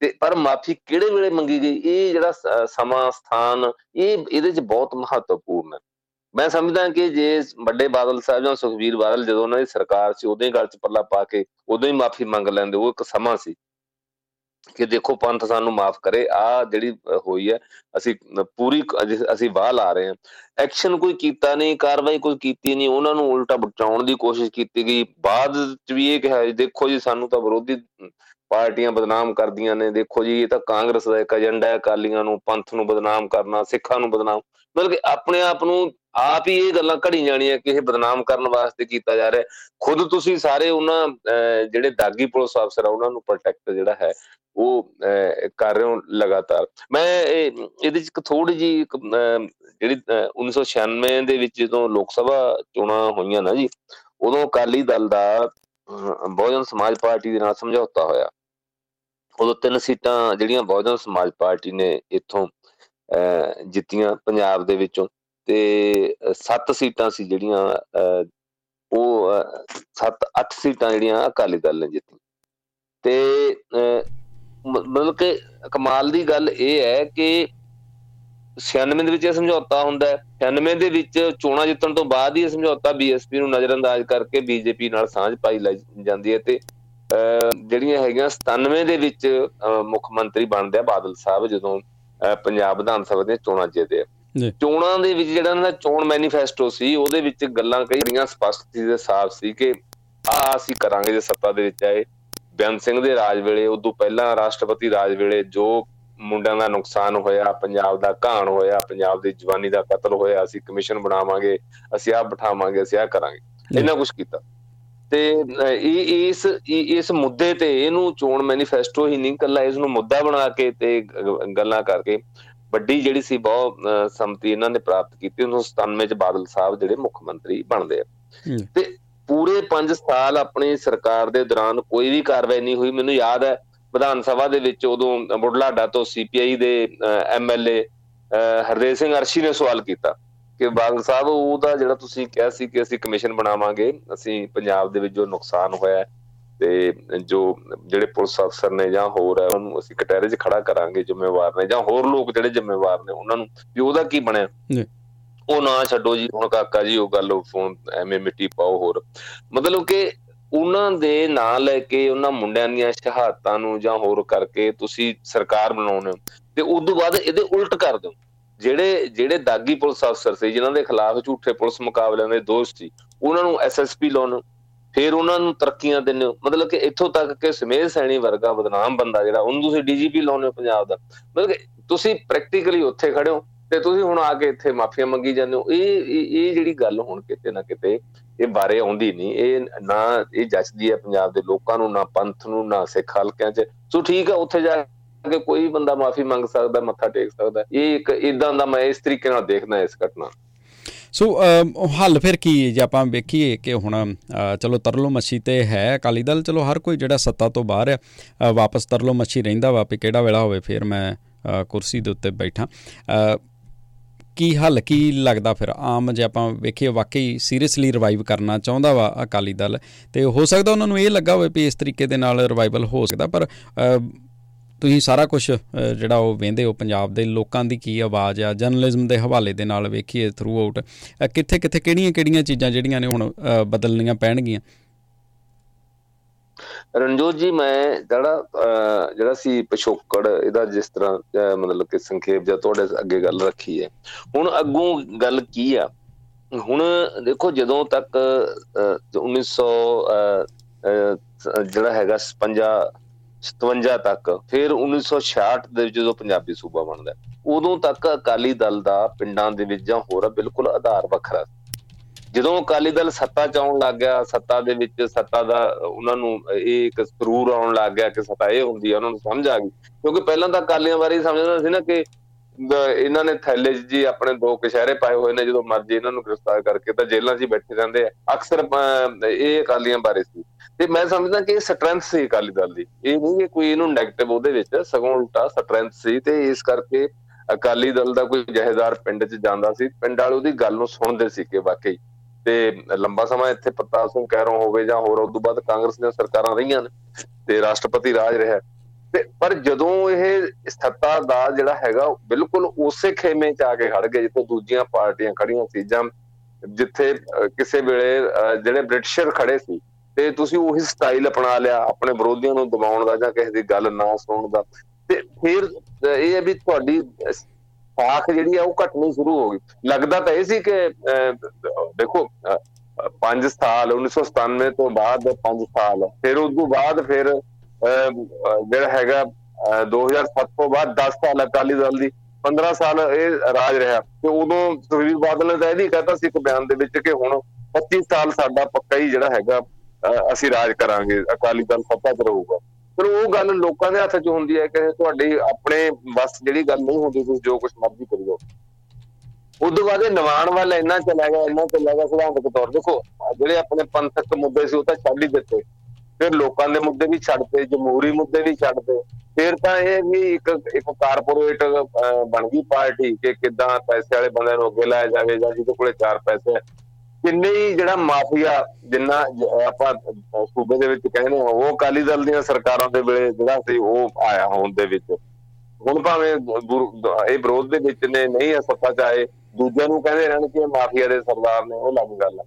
ਤੇ ਪਰ ਮਾਫੀ ਕਿਹੜੇ ਵੇਲੇ ਮੰਗੀ ਗਈ? ਇਹ ਜਿਹੜਾ ਸਮਾਂ, ਸਥਾਨ, ਇਹ, ਇਹਦੇ ਵਿੱਚ ਬਹੁਤ ਮਹੱਤਵਪੂਰਨ ਹੈ। ਮੈਂ ਸਮਝਦਾ ਕਿ ਜੇ ਵੱਡੇ ਬਾਦਲ ਸਾਹਿਬ ਜਾਂ ਸੁਖਵੀਰ ਬਾਦਲ ਜਦੋਂ ਉਹਨਾਂ ਦੀ ਸਰਕਾਰ ਸੀ ਉਦੋਂ ਹੀ ਗੱਲ 'ਚ ਪੱਲਾ ਪਾ ਕੇ ਉਦੋਂ ਹੀ ਮਾਫੀ ਮੰਗ ਲੈਂਦੇ, ਉਹ ਇੱਕ ਸਮਾਂ ਸੀ ਕਿ ਦੇਖੋ ਪੰਥ ਸਾਨੂੰ ਮਾਫ ਕਰੇ ਆ ਜਿਹੜੀ ਹੋਈ ਹੈ, ਅਸੀਂ ਪੂਰੀ ਅਸੀਂ ਵਾਹ ਲਾ ਰਹੇ ਹਾਂ। ਐਕਸ਼ਨ ਕੋਈ ਕੀਤਾ ਨਹੀਂ, ਕਾਰਵਾਈ ਕੋਈ ਕੀਤੀ ਨਹੀਂ, ਉਹਨਾਂ ਨੂੰ ਉਲਟਾ ਬਚਾਉਣ ਦੀ ਕੋਸ਼ਿਸ਼ ਕੀਤੀ ਗਈ। ਬਾਅਦ ਚ ਵੀ ਇਹ ਕਿਹਾ, ਦੇਖੋ ਜੀ ਸਾਨੂੰ ਤਾਂ ਵਿਰੋਧੀ ਪਾਰਟੀਆਂ ਬਦਨਾਮ ਕਰਦੀਆਂ ਨੇ, ਦੇਖੋ ਜੀ ਇਹ ਤਾਂ ਕਾਂਗਰਸ ਦਾ ਇੱਕ ਏਜੰਡਾ ਹੈ, ਅਕਾਲੀਆਂ ਨੂੰ, ਪੰਥ ਨੂੰ ਬਦਨਾਮ ਕਰਨਾ, ਸਿੱਖਾਂ ਨੂੰ ਬਦਨਾਮ। ਮਤਲਬ ਕਿ ਆਪਣੇ ਆਪ ਨੂੰ ਆਪ ਹੀ ਇਹ ਗੱਲਾਂ ਘੜੀ ਜਾਣੀਆਂ ਕਿ ਇਹ ਬਦਨਾਮ ਕਰਨ ਵਾਸਤੇ ਕੀਤਾ ਜਾ ਰਿਹਾ ਖੁਦ ਤੁਸੀਂ ਸਾਰੇ ਉਹਨਾਂ ਜਿਹੜੇ ਦਾਗੀ ਪੁਲਿਸ ਅਫਸਰ ਆ, ਉਹਨਾਂ ਨੂੰ ਪ੍ਰੋਟੈਕਟ ਜਿਹੜਾ ਹੈ, ਉਹ ਕਰ ਰਹੇ ਹੋ ਲਗਾਤਾਰ। ਮੈਂ ਇਹਦੇ ਚ ਥੋੜੀ ਜੀ ਜਿਹੜੀ 1996 ਦੇ ਵਿੱਚ ਜਦੋਂ ਲੋਕ ਸਭਾ ਚੋਣਾਂ ਹੋਈਆਂ ਨਾ ਜੀ, ਉਦੋਂ ਅਕਾਲੀ ਦਲ ਦਾ ਬਹੁਜਨ ਸਮਾਜ ਪਾਰਟੀ ਦੇ ਨਾਲ ਸਮਝੌਤਾ ਹੋਇਆ। ਉਦੋਂ ਤਿੰਨ ਸੀਟਾਂ ਜਿਹੜੀਆਂ ਬਹੁਜਨ ਸਮਾਜ ਪਾਰਟੀ ਨੇ ਇੱਥੋਂ ਜਿੱਤੀਆਂ ਪੰਜਾਬ ਦੇ ਵਿੱਚੋਂ। ਤੇ 7 ਸੀਟਾਂ ਸੀ ਜਿਹੜੀਆਂ ਉਹ 7 8 ਸੀਟਾਂ ਜਿਹੜੀਆਂ ਅਕਾਲੀ ਦਲ ਨੇ ਜਿੱਤੀ ਤੇ ਮਤਲਬ ਕਿ ਕਮਾਲ ਦੀ ਗੱਲ ਇਹ ਹੈ ਕਿ 96 ਦੇ ਵਿੱਚ ਇਹ ਸਮਝੌਤਾ ਹੁੰਦਾ ਹੈ। 96 ਦੇ ਵਿੱਚ ਚੋਣਾਂ ਜਿੱਤਣ ਤੋਂ ਬਾਅਦ ਹੀ ਇਹ ਸਮਝੌਤਾ ਬੀਐਸਪੀ ਨੂੰ ਨਜ਼ਰਅੰਦਾਜ਼ ਕਰਕੇ ਬੀਜੇਪੀ ਨਾਲ ਸਾਂਝ ਪਾਈ ਜਾਂਦੀ ਹੈ ਤੇ ਜਿਹੜੀਆਂ ਹੈਗੀਆਂ 97 ਦੇ ਵਿੱਚ ਮੁੱਖ ਮੰਤਰੀ ਬਣਦੇ ਆ ਬਾਦਲ ਸਾਹਿਬ ਜਦੋਂ ਪੰਜਾਬ ਵਿਧਾਨ ਸਭਾ ਦੇ ਚੋਣਾਂ ਜਿੱਤਦੇ ਆ। ਚੋਣਾਂ ਦੇ ਵਿੱਚ ਜਿਹੜਾ ਇਹਨਾਂ ਦਾ ਚੋਣ ਮੈਨੀਫੈਸਟੋ ਸੀ ਉਹਦੇ ਵਿੱਚ ਗੱਲਾਂ ਕਈ ਰਹੀਆਂ ਸਪਸ਼ਟ ਸੀ ਤੇ ਸਾਫ਼ ਸੀ ਕਿ ਆ ਅਸੀਂ ਕਰਾਂਗੇ ਜੇ ਸੱਤਾ ਦੇ ਵਿੱਚ ਆਏ। ਬਿਆਨ ਸਿੰਘ ਦੇ ਰਾਜ ਵੇਲੇ ਉਦੋਂ ਪਹਿਲਾਂ ਰਾਸ਼ਟਰਪਤੀ ਰਾਜ ਵੇਲੇ ਜੋ ਮੁੰਡਿਆਂ ਦਾ ਨੁਕਸਾਨ ਹੋਇਆ ਪੰਜਾਬ ਦਾ ਘਾਣ ਹੋਇਆ ਪੰਜਾਬ ਦੀ ਜਵਾਨੀ ਦਾ ਕਤਲ ਹੋਇਆ ਅਸੀਂ ਕਮਿਸ਼ਨ ਬਣਾਵਾਂਗੇ ਅਸੀਂ ਆ ਬਿਠਾਵਾਂਗੇ ਅਸੀਂ ਆ ਕਰਾਂਗੇ। ਇਹਨਾਂ ਕੁਝ ਕੀਤਾ। ਤੇ ਇਹ ਇਸ ਇਸ ਮੁੱਦੇ ਤੇ ਇਹਨੂੰ ਚੋਣ ਮੈਨੀਫੈਸਟੋ ਹੀ ਨਹੀਂ ਕੱਲਾ ਇਸ ਨੂੰ ਮੁੱਦਾ ਬਣਾ ਕੇ ਤੇ ਗੱਲਾਂ ਕਰਕੇ ਵੱਡੀ ਜਿਹੜੀ ਸੀ ਬਹੁਤ ਸੰਮਤੀ ਇਹਨਾਂ ਨੇ ਪ੍ਰਾਪਤ ਕੀਤੀ 1997 ਚ ਬਾਦਲ ਸਾਹਿਬ ਜਿਹੜੇ ਮੁੱਖ ਮੰਤਰੀ ਬਣਦੇ ਆ। ਤੇ ਪੂਰੇ 5 ਸਾਲ ਆਪਣੀ ਸਰਕਾਰ ਦੇ ਦੌਰਾਨ ਕੋਈ ਵੀ ਕਾਰਵਾਈ ਨਹੀਂ ਹੋਈ। ਮੈਨੂੰ ਯਾਦ ਹੈ ਵਿਧਾਨ ਸਭਾ ਦੇ ਵਿੱਚ ਉਦੋਂ ਬੁਢਲਾਡਾ ਤੋਂ ਸੀਪੀਆਈ ਦੇ ਐਮਐਲਏ ਹਰਦੇਵ ਸਿੰਘ ਅਰਸ਼ੀ ਨੇ ਸਵਾਲ ਕੀਤਾ ਕਿ ਬਾਦਲ ਸਾਹਿਬ ਉਹਦਾ ਜਿਹੜਾ ਤੁਸੀਂ ਕਿਹਾ ਸੀ ਕਿ ਅਸੀਂ ਕਮਿਸ਼ਨ ਬਣਾਵਾਂਗੇ ਅਸੀਂ ਪੰਜਾਬ ਦੇ ਵਿੱਚ ਜੋ ਨੁਕਸਾਨ ਹੋਇਆ ਤੇ ਜੋ ਜਿਹੜੇ ਪੁਲਿਸ ਅਫਸਰ ਨੇ ਜਾਂ ਹੋਰ ਹੈ ਉਹਨੂੰ ਅਸੀਂ ਕਟਹਿਰੇ 'ਚ ਖੜਾ ਕਰਾਂਗੇ ਜ਼ਿੰਮੇਵਾਰ ਨੇ ਜਾਂ ਹੋਰ ਲੋਕ ਜਿਹੜੇ ਜ਼ਿੰਮੇਵਾਰ ਨੇ ਉਹਨਾਂ ਨੂੰ ਵੀ ਉਹਦਾ ਕੀ ਬਣਿਆ? ਉਹ ਨਾ ਛੱਡੋ ਜੀ। ਹੁਣ ਕਾਕਾ ਜੀ ਉਹ ਗੱਲ ਫੋਨ ਐਵੇਂ ਮਿੱਟੀ ਪਾਓ ਹੋਰ। ਮਤਲਬ ਕਿ ਉਹਨਾਂ ਦੇ ਨਾਂ ਲੈ ਕੇ ਉਹਨਾਂ ਮੁੰਡਿਆਂ ਦੀਆਂ ਸ਼ਹਾਦਤਾਂ ਨੂੰ ਜਾਂ ਹੋਰ ਕਰਕੇ ਤੁਸੀਂ ਸਰਕਾਰ ਬਣਾਉਣੇ ਤੇ ਉਸ ਤੋਂ ਬਾਅਦ ਇਹਦੇ ਉਲਟ ਕਰ ਦਿਓ। ਜਿਹੜੇ ਜਿਹੜੇ ਦਾਗੀ ਪੁਲਿਸ ਅਫਸਰ ਸੀ ਜਿਨ੍ਹਾਂ ਦੇ ਖਿਲਾਫ ਝੂਠੇ ਪੁਲਿਸ ਮੁਕਾਬਲਿਆਂ ਦੇ ਦੋਸ਼ ਸੀ ਉਹਨਾਂ ਨੂੰ ਐਸਐਸਪੀ ਲਾਉਣ ਫਿਰ ਉਹਨਾਂ ਨੂੰ ਤਰੱਕੀਆਂ ਦਿੰਦੇ ਹੋ। ਮਤਲਬ ਕਿ ਇੱਥੋਂ ਤੱਕ ਕਿ ਸਮੇਧ ਸੈਣੀ ਵਰਗਾ ਬਦਨਾਮ ਬੰਦਾ ਜਿਹੜਾ, ਉਹਨੂੰ ਤੁਸੀਂ ਡੀਜੀਪੀ ਲਾਉਨੇ ਹੋ ਪੰਜਾਬ ਦਾ। ਮਤਲਬ ਕਿ ਤੁਸੀਂ ਪ੍ਰੈਕਟੀਕਲੀ ਉੱਥੇ ਖੜੇ ਹੋ ਤੇ ਤੁਸੀਂ ਹੁਣ ਆ ਕੇ ਇੱਥੇ ਮਾਫੀਆਂ ਮੰਗੀ ਜਾਂਦੇ ਹੋ। ਇਹ ਇਹ ਜਿਹੜੀ ਗੱਲ ਹੁਣ ਕਿਤੇ ਨਾ ਕਿਤੇ ਇਹ ਬਾਰੇ ਆਉਂਦੀ ਨਹੀਂ। ਇਹ ਨਾ, ਇਹ ਜੱਜਦੀ ਹੈ ਪੰਜਾਬ ਦੇ ਲੋਕਾਂ ਨੂੰ, ਨਾ ਪੰਥ ਨੂੰ, ਨਾ ਸਿੱਖ ਹਲਕਿਆਂ 'ਚ। ਸੋ ਠੀਕ ਹੈ ਉੱਥੇ ਜਾ ਕੇ ਕੋਈ ਬੰਦਾ ਮਾਫੀ ਮੰਗ ਸਕਦਾ, ਮੱਥਾ ਟੇਕ ਸਕਦਾ। ਇਹ ਇੱਕ ਇਦਾਂ ਦਾ ਮੈਂ ਇਸ ਤਰੀਕੇ ਨਾਲ ਦੇਖਦਾ ਇਸ ਘਟਨਾ ਸੋ um, ਹੱਲ ਫਿਰ ਕੀ ਜੇ ਆਪਾਂ ਵੇਖੀਏ ਕਿ ਹੁਣ ਚਲੋ ਤਰਲੋ ਮੱਛੀ ਤੇ ਹੈ, ਅਕਾਲੀ ਦਲ, ਚਲੋ ਹਰ ਕੋਈ ਜਿਹੜਾ ਸੱਤਾ ਤੋਂ ਬਾਹਰ ਹੈ ਵਾਪਸ ਤਰਲੋ ਮੱਛੀ ਰਹਿੰਦਾ ਵਾ, ਵੀ ਕਿਹੜਾ ਵੇਲਾ ਹੋਵੇ, ਫਿਰ ਮੈਂ ਕੁਰਸੀ ਦੇ ਉੱਤੇ ਬੈਠਾ। ਕੀ ਹੱਲ, ਕੀ ਲੱਗਦਾ ਫਿਰ? ਆਮ ਜੇ ਆਪਾਂ ਵੇਖੀਏ, ਵਾਕਈ ਸੀਰੀਅਸਲੀ ਰਿਵਾਈਵ ਕਰਨਾ ਚਾਹੁੰਦਾ ਵਾ ਅਕਾਲੀ ਦਲ, ਤੇ ਹੋ ਸਕਦਾ ਉਹਨਾਂ ਨੂੰ ਇਹ ਲੱਗਾ ਹੋਵੇ ਵੀ ਇਸ ਤਰੀਕੇ ਦੇ ਨਾਲ ਰਿਵਾਈਵਲ ਹੋ ਸਕਦਾ, ਪਰ ਤੁਸੀਂ ਸਾਰਾ ਕੁਝ ਜਿਹੜਾ ਉਹ ਵੇਂਦੇ ਹੋ ਪੰਜਾਬ ਦੇ ਲੋਕਾਂ ਦੀ ਕੀ ਆਵਾਜ਼ ਆ ਜਰਨਲਿਜ਼ਮ ਦੇ ਹਵਾਲੇ ਦੇ ਨਾਲ ਵੇਖੀਏ ਥਰੂ ਆਊਟ ਕਿੱਥੇ ਕਿੱਥੇ ਕਿਹੜੀਆਂ ਕਿਹੜੀਆਂ ਚੀਜ਼ਾਂ ਜਿਹੜੀਆਂ ਨੇ ਹੁਣ ਬਦਲਣੀਆਂ ਪੈਣਗੀਆਂ? ਰਣਜੋਤ ਜੀ, ਮੈਂ ਜਿਹੜਾ ਜਿਹੜਾ ਸੀ ਪਿਛੋਕੜ, ਇਹਦਾ ਜਿਸ ਤਰ੍ਹਾਂ ਮਤਲਬ ਕਿ ਸੰਖੇਪ ਜਾਂ ਤੁਹਾਡੇ ਅੱਗੇ ਗੱਲ ਰੱਖੀ ਹੈ। ਹੁਣ ਅੱਗੋਂ ਗੱਲ ਕੀ ਆ? ਹੁਣ ਦੇਖੋ, ਜਦੋਂ ਤੱਕ 1900 ਜਿਹੜਾ ਹੈਗਾ 55 57 ਤੱਕ। ਫਿਰ 1966 ਦੇ ਜਦੋਂ ਪੰਜਾਬੀ ਸੂਬਾ ਬਣਦਾ ਉਦੋਂ ਤੱਕ ਅਕਾਲੀ ਦਲ ਦਾ ਪਿੰਡਾਂ ਦੇ ਵਿੱਚ ਜਾਂ ਹੋਰ ਬਿਲਕੁਲ ਆਧਾਰ ਵੱਖਰਾ ਜਦੋਂ ਅਕਾਲੀ ਦਲ ਸੱਤਾ ਚ ਆਉਣ ਲੱਗ ਗਿਆ, ਸੱਤਾ ਦੇ ਵਿੱਚ ਸੱਤਾ ਦਾ ਉਹਨਾਂ ਨੂੰ ਇਹ ਇੱਕ ਸਰੂਰ ਆਉਣ ਲੱਗ ਗਿਆ ਕਿ ਸੱਤਾ ਇਹ ਹੁੰਦੀ ਆ ਉਹਨਾਂ ਨੂੰ ਸਮਝ ਆ ਗਈ। ਕਿਉਂਕਿ ਪਹਿਲਾਂ ਤਾਂ ਅਕਾਲੀਆਂ ਬਾਰੇ ਸਮਝਦਾ ਸੀ ਨਾ ਕਿ ਇਹਨਾਂ ਨੇ ਥੈਲੇ 'ਚ ਜੀ ਆਪਣੇ ਦੋ ਕਸ਼ਹਿਰੇ ਪਾਏ ਹੋਏ ਨੇ, ਜਦੋਂ ਮਰਜ਼ੀ ਇਹਨਾਂ ਨੂੰ ਗ੍ਰਿਫਤਾਰ ਕਰਕੇ ਤਾਂ ਜੇਲ੍ਹਾਂ 'ਚ ਹੀ ਬੈਠੇ ਰਹਿੰਦੇ ਆ। ਅਕਸਰ ਇਹ ਅਕਾਲੀਆਂ ਬਾਰੇ ਸੀ। ਤੇ ਮੈਂ ਸਮਝਦਾ ਕਿ ਇਹ ਸਟਰੈਂਥ ਸੀ ਅਕਾਲੀ ਦਲ ਦੀ। ਇਹ ਨਹੀਂ ਕਿ ਕੋਈ ਇਹਨੂੰ 네ਗੇਟਿਵ ਉਹਦੇ ਵਿੱਚ, ਸਗੋਂ ਉਲਟਾ ਸਟਰੈਂਥ ਸੀ ਤੇ ਇਸ ਕਰਕੇ ਅਕਾਲੀ ਦਲ ਦਾ ਕੋਈ ਜਹੇਦਾਰ ਪਿੰਡ 'ਚ ਜਾਂਦਾ ਸੀ। ਪਿੰਡ ਵਾਲੇ ਉਹਦੀ ਗੱਲ ਨੂੰ ਸੁਣਦੇ ਸੀ ਕਿ ਵਾਕਈ ਤੇ ਲੰਬਾ ਸਮਾਂ ਇੱਥੇ ਪ੍ਰਤਾਪ ਸਿੰਘ ਕਹਿਰੋਂ ਹੋਵੇ ਜਾਂ ਹੋਰ, ਉਸ ਤੋਂ ਬਾਅਦ ਕਾਂਗਰਸ ਦੀਆਂ ਸਰਕਾਰਾਂ ਰਹੀਆਂ ਨੇ ਤੇ ਰਾਸ਼ਟਰਪਤੀ ਰਾਜ ਰਿਹਾ। ਤੇ ਪਰ ਜਦੋਂ ਇਹ ਸੱਤਾ ਦਾ ਜਿਹੜਾ ਹੈਗਾ, ਬਿਲਕੁਲ ਉਸੇ ਖੇਮੇ 'ਚ ਆ ਕੇ ਖੜ ਗਏ, ਜਿੱਥੇ ਦੂਜੀਆਂ ਪਾਰਟੀਆਂ ਖੜੀਆਂ ਸੀ ਜਾਂ ਜਿੱਥੇ ਕਿਸੇ ਵੇਲੇ ਜਿਹੜੇ ਬ੍ਰਿਟਿਸ਼ਰ ਖੜੇ ਸੀ ਤੇ ਤੁਸੀਂ ਉਹੀ ਸਟਾਈਲ ਅਪਣਾ ਲਿਆ, ਆਪਣੇ ਵਿਰੋਧੀਆਂ ਨੂੰ ਦਬਾਉਣ ਦਾ ਜਾਂ ਕਿਸੇ ਦੀ ਗੱਲ ਨਾ ਸੁਣਨ ਦਾ। ਤੇ ਫਿਰ ਇਹ ਹੈ ਵੀ ਤੁਹਾਡੀ ਸਾਖ ਜਿਹੜੀ ਆ, ਉਹ ਘਟਣੀ ਸ਼ੁਰੂ ਹੋ ਗਈ। ਲੱਗਦਾ ਤਾਂ ਇਹ ਸੀ ਕਿ ਦੇਖੋ 5 ਸਾਲ 1997 ਤੋਂ ਬਾਅਦ 5 ਸਾਲ। ਫਿਰ ਉਸ ਤੋਂ ਬਾਅਦ ਫਿਰ ਜਿਹੜਾ ਹੈਗਾ 2007 ਤੋਂ ਬਾਅਦ 10 ਸਾਲ ਅਕਾਲੀ ਦਲ ਦੀ 15 ਸਾਲ ਇਹ ਰਾਜ ਰਿਹਾ। ਤੇ ਉਦੋਂ ਸੁਖਬੀਰ ਬਾਦਲ ਨੇ ਤਾਂ ਇਹ ਵੀ ਕਹਤਾ ਸੀ ਇੱਕ ਬਿਆਨ ਦੇ ਵਿੱਚ ਕਿ ਹੁਣ 25 ਸਾਲ ਸਾਡਾ ਪੱਕਾ ਹੀ ਜਿਹੜਾ ਹੈਗਾ ਅਸੀਂ ਰਾਜ ਕਰਾਂਗੇ, ਅਕਾਲੀ ਦਲ ਸੱਤਾ 'ਤੇ ਰਹੂਗਾ। ਪਰ ਉਹ ਗੱਲ ਲੋਕਾਂ ਦੇ ਹੱਥ 'ਚ ਹੁੰਦੀ ਹੈ ਕਿ ਤੁਹਾਡੀ ਆਪਣੇ ਬਸ ਜਿਹੜੀ ਗੱਲ ਨਹੀਂ ਹੁੰਦੀ, ਤੁਸੀਂ ਜੋ ਕੁਝ ਮਰਜ਼ੀ ਕਰਿਓ ਉਦੋਂ ਬਾਅਦ ਨਿਵਾਣ ਵੱਲ ਇੰਨਾ ਚਲਾ ਗਿਆ, ਇੰਨਾ ਚਲਾ ਗਿਆ, ਸਿਧਾਂਤਕ ਤੌਰ ਦੇਖੋ ਜਿਹੜੇ ਆਪਣੇ ਪੰਥਕ ਮੁੱਦੇ ਸੀ, ਉਹ ਤਾਂ ਛੱਡ ਹੀ ਦਿੱਤੇ। ਫਿਰ ਲੋਕਾਂ ਦੇ ਮੁੱਦੇ ਵੀ ਛੱਡਦੇ ਜਮਹੂਰੀ ਮੁੱਦੇ ਵੀ ਛੱਡਦੇ ਫਿਰ ਤਾਂ ਇਹ ਵੀ ਇੱਕ ਇੱਕ ਕਾਰਪੋਰੇਟ ਬਣ ਗਈ ਪਾਰਟੀ ਕਿ ਕਿਦਾਂ ਪੈਸੇ ਵਾਲੇ ਬੰਦਿਆਂ ਨੂੰ ਅੱਗੇ ਲਾਇਆ ਜਾਵੇ ਜਾਂ ਜਿਹਦੇ ਕੋਲੇ ਚਾਰ ਪੈਸੇ ਕਿੰਨੇ ਹੀ ਜਿਹੜਾ ਮਾਫੀਆ ਜਿੰਨਾ ਆਪਾਂ ਸੂਬੇ ਦੇ ਵਿੱਚ ਕਹਿੰਦੇ ਆ ਉਹ ਅਕਾਲੀ ਦਲ ਦੀਆਂ ਸਰਕਾਰਾਂ ਦੇ ਵੇਲੇ ਜਿਹੜਾ ਸੀ, ਉਹ ਆਇਆ ਹੋਣ ਦੇ ਵਿੱਚ। ਹੁਣ ਭਾਵੇਂ ਇਹ ਵਿਰੋਧ ਦੇ ਵਿੱਚ ਨੇ, ਨਹੀਂ ਸੱਤਾ ਚਾਹੇ ਦੂਜਿਆਂ ਨੂੰ ਕਹਿੰਦੇ ਰਹਿਣ ਕਿ ਮਾਫੀਆ ਦੇ ਸਰਦਾਰ ਨੇ, ਉਹ ਲੱਗ ਗੱਲ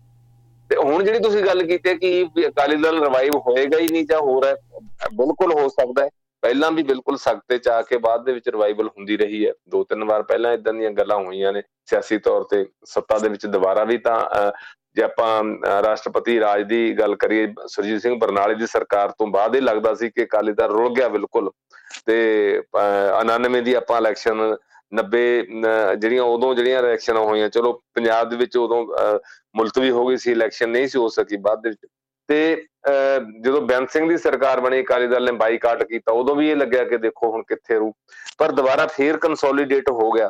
ਤੇ ਹੁਣ ਜਿਹੜੀ ਤੁਸੀਂ ਗੱਲ ਕੀਤੀ ਕਿ ਅਕਾਲੀ ਦਲ ਰਿਵਾਈਵ ਹੋਏਗਾ ਹੀ ਨਹੀਂ ਜਾਂ ਹੋਰ ਹੈ, ਬਿਲਕੁਲ ਹੋ ਸਕਦਾ ਹੈ। ਪਹਿਲਾਂ ਵੀ ਬਿਲਕੁਲ ਸਖਤੇ ਚ ਆ ਕੇ ਬਾਅਦ ਦੇ ਵਿੱਚ ਰਿਵਾਈਵਲ ਹੁੰਦੀ ਰਹੀ ਹੈ। ਦੋ ਤਿੰਨ ਵਾਰ ਪਹਿਲਾਂ ਇਦਾਂ ਦੀਆਂ ਗੱਲਾਂ ਹੋਈਆਂ ਨੇ। ਸਿਆਸੀ ਤੌਰ ਤੇ ਸੱਤਾ ਦੇ ਵਿੱਚ ਦੁਬਾਰਾ ਵੀ ਤਾਂ ਜੇ ਆਪਾਂ ਰਾਸ਼ਟਰਪਤੀ ਰਾਜ ਦੀ ਗੱਲ ਕਰੀਏ, ਸਰਜੀਤ ਸਿੰਘ ਬਰਨਾਲੇ ਦੀ ਸਰਕਾਰ ਤੋਂ ਬਾਅਦ ਇਹ ਲੱਗਦਾ ਸੀ ਕਿ ਅਕਾਲੀ ਦਲ ਰੁਲ ਗਿਆ ਬਿਲਕੁਲ। ਤੇ 99 ਦੀ ਆਪਾਂ ਇਲੈਕਸ਼ਨ 90 ਜਿਹੜੀਆਂ ਉਦੋਂ ਜਿਹੜੀਆਂ ਇਲੈਕਸ਼ਨ ਹੋਈਆਂ, ਚਲੋ ਪੰਜਾਬ ਦੇ ਵਿੱਚ ਉਦੋਂ ਮੁਲਤਵੀ ਹੋ ਗਈ ਸੀ ਇਲੈਕਸ਼ਨ ਨਹੀਂ ਸੀ ਹੋ ਸਕੀ ਬਾਅਦ ਦੇ ਵਿੱਚ। ਤੇ ਜਦੋਂ ਬੈਂਸ ਸਿੰਘ ਦੀ ਸਰਕਾਰ ਬਣੀ, ਅਕਾਲੀ ਦਲ ਨੇ ਬਾਈਕਾਟ ਕੀਤਾ, ਉਦੋਂ ਵੀ ਇਹ ਲੱਗਿਆ ਕਿ ਦੇਖੋ ਹੁਣ ਕਿੱਥੇ ਰੂ ਪਰ ਦੁਬਾਰਾ ਫੇਰ ਕੰਸੋਲੀਡੇਟ ਹੋ ਗਿਆ।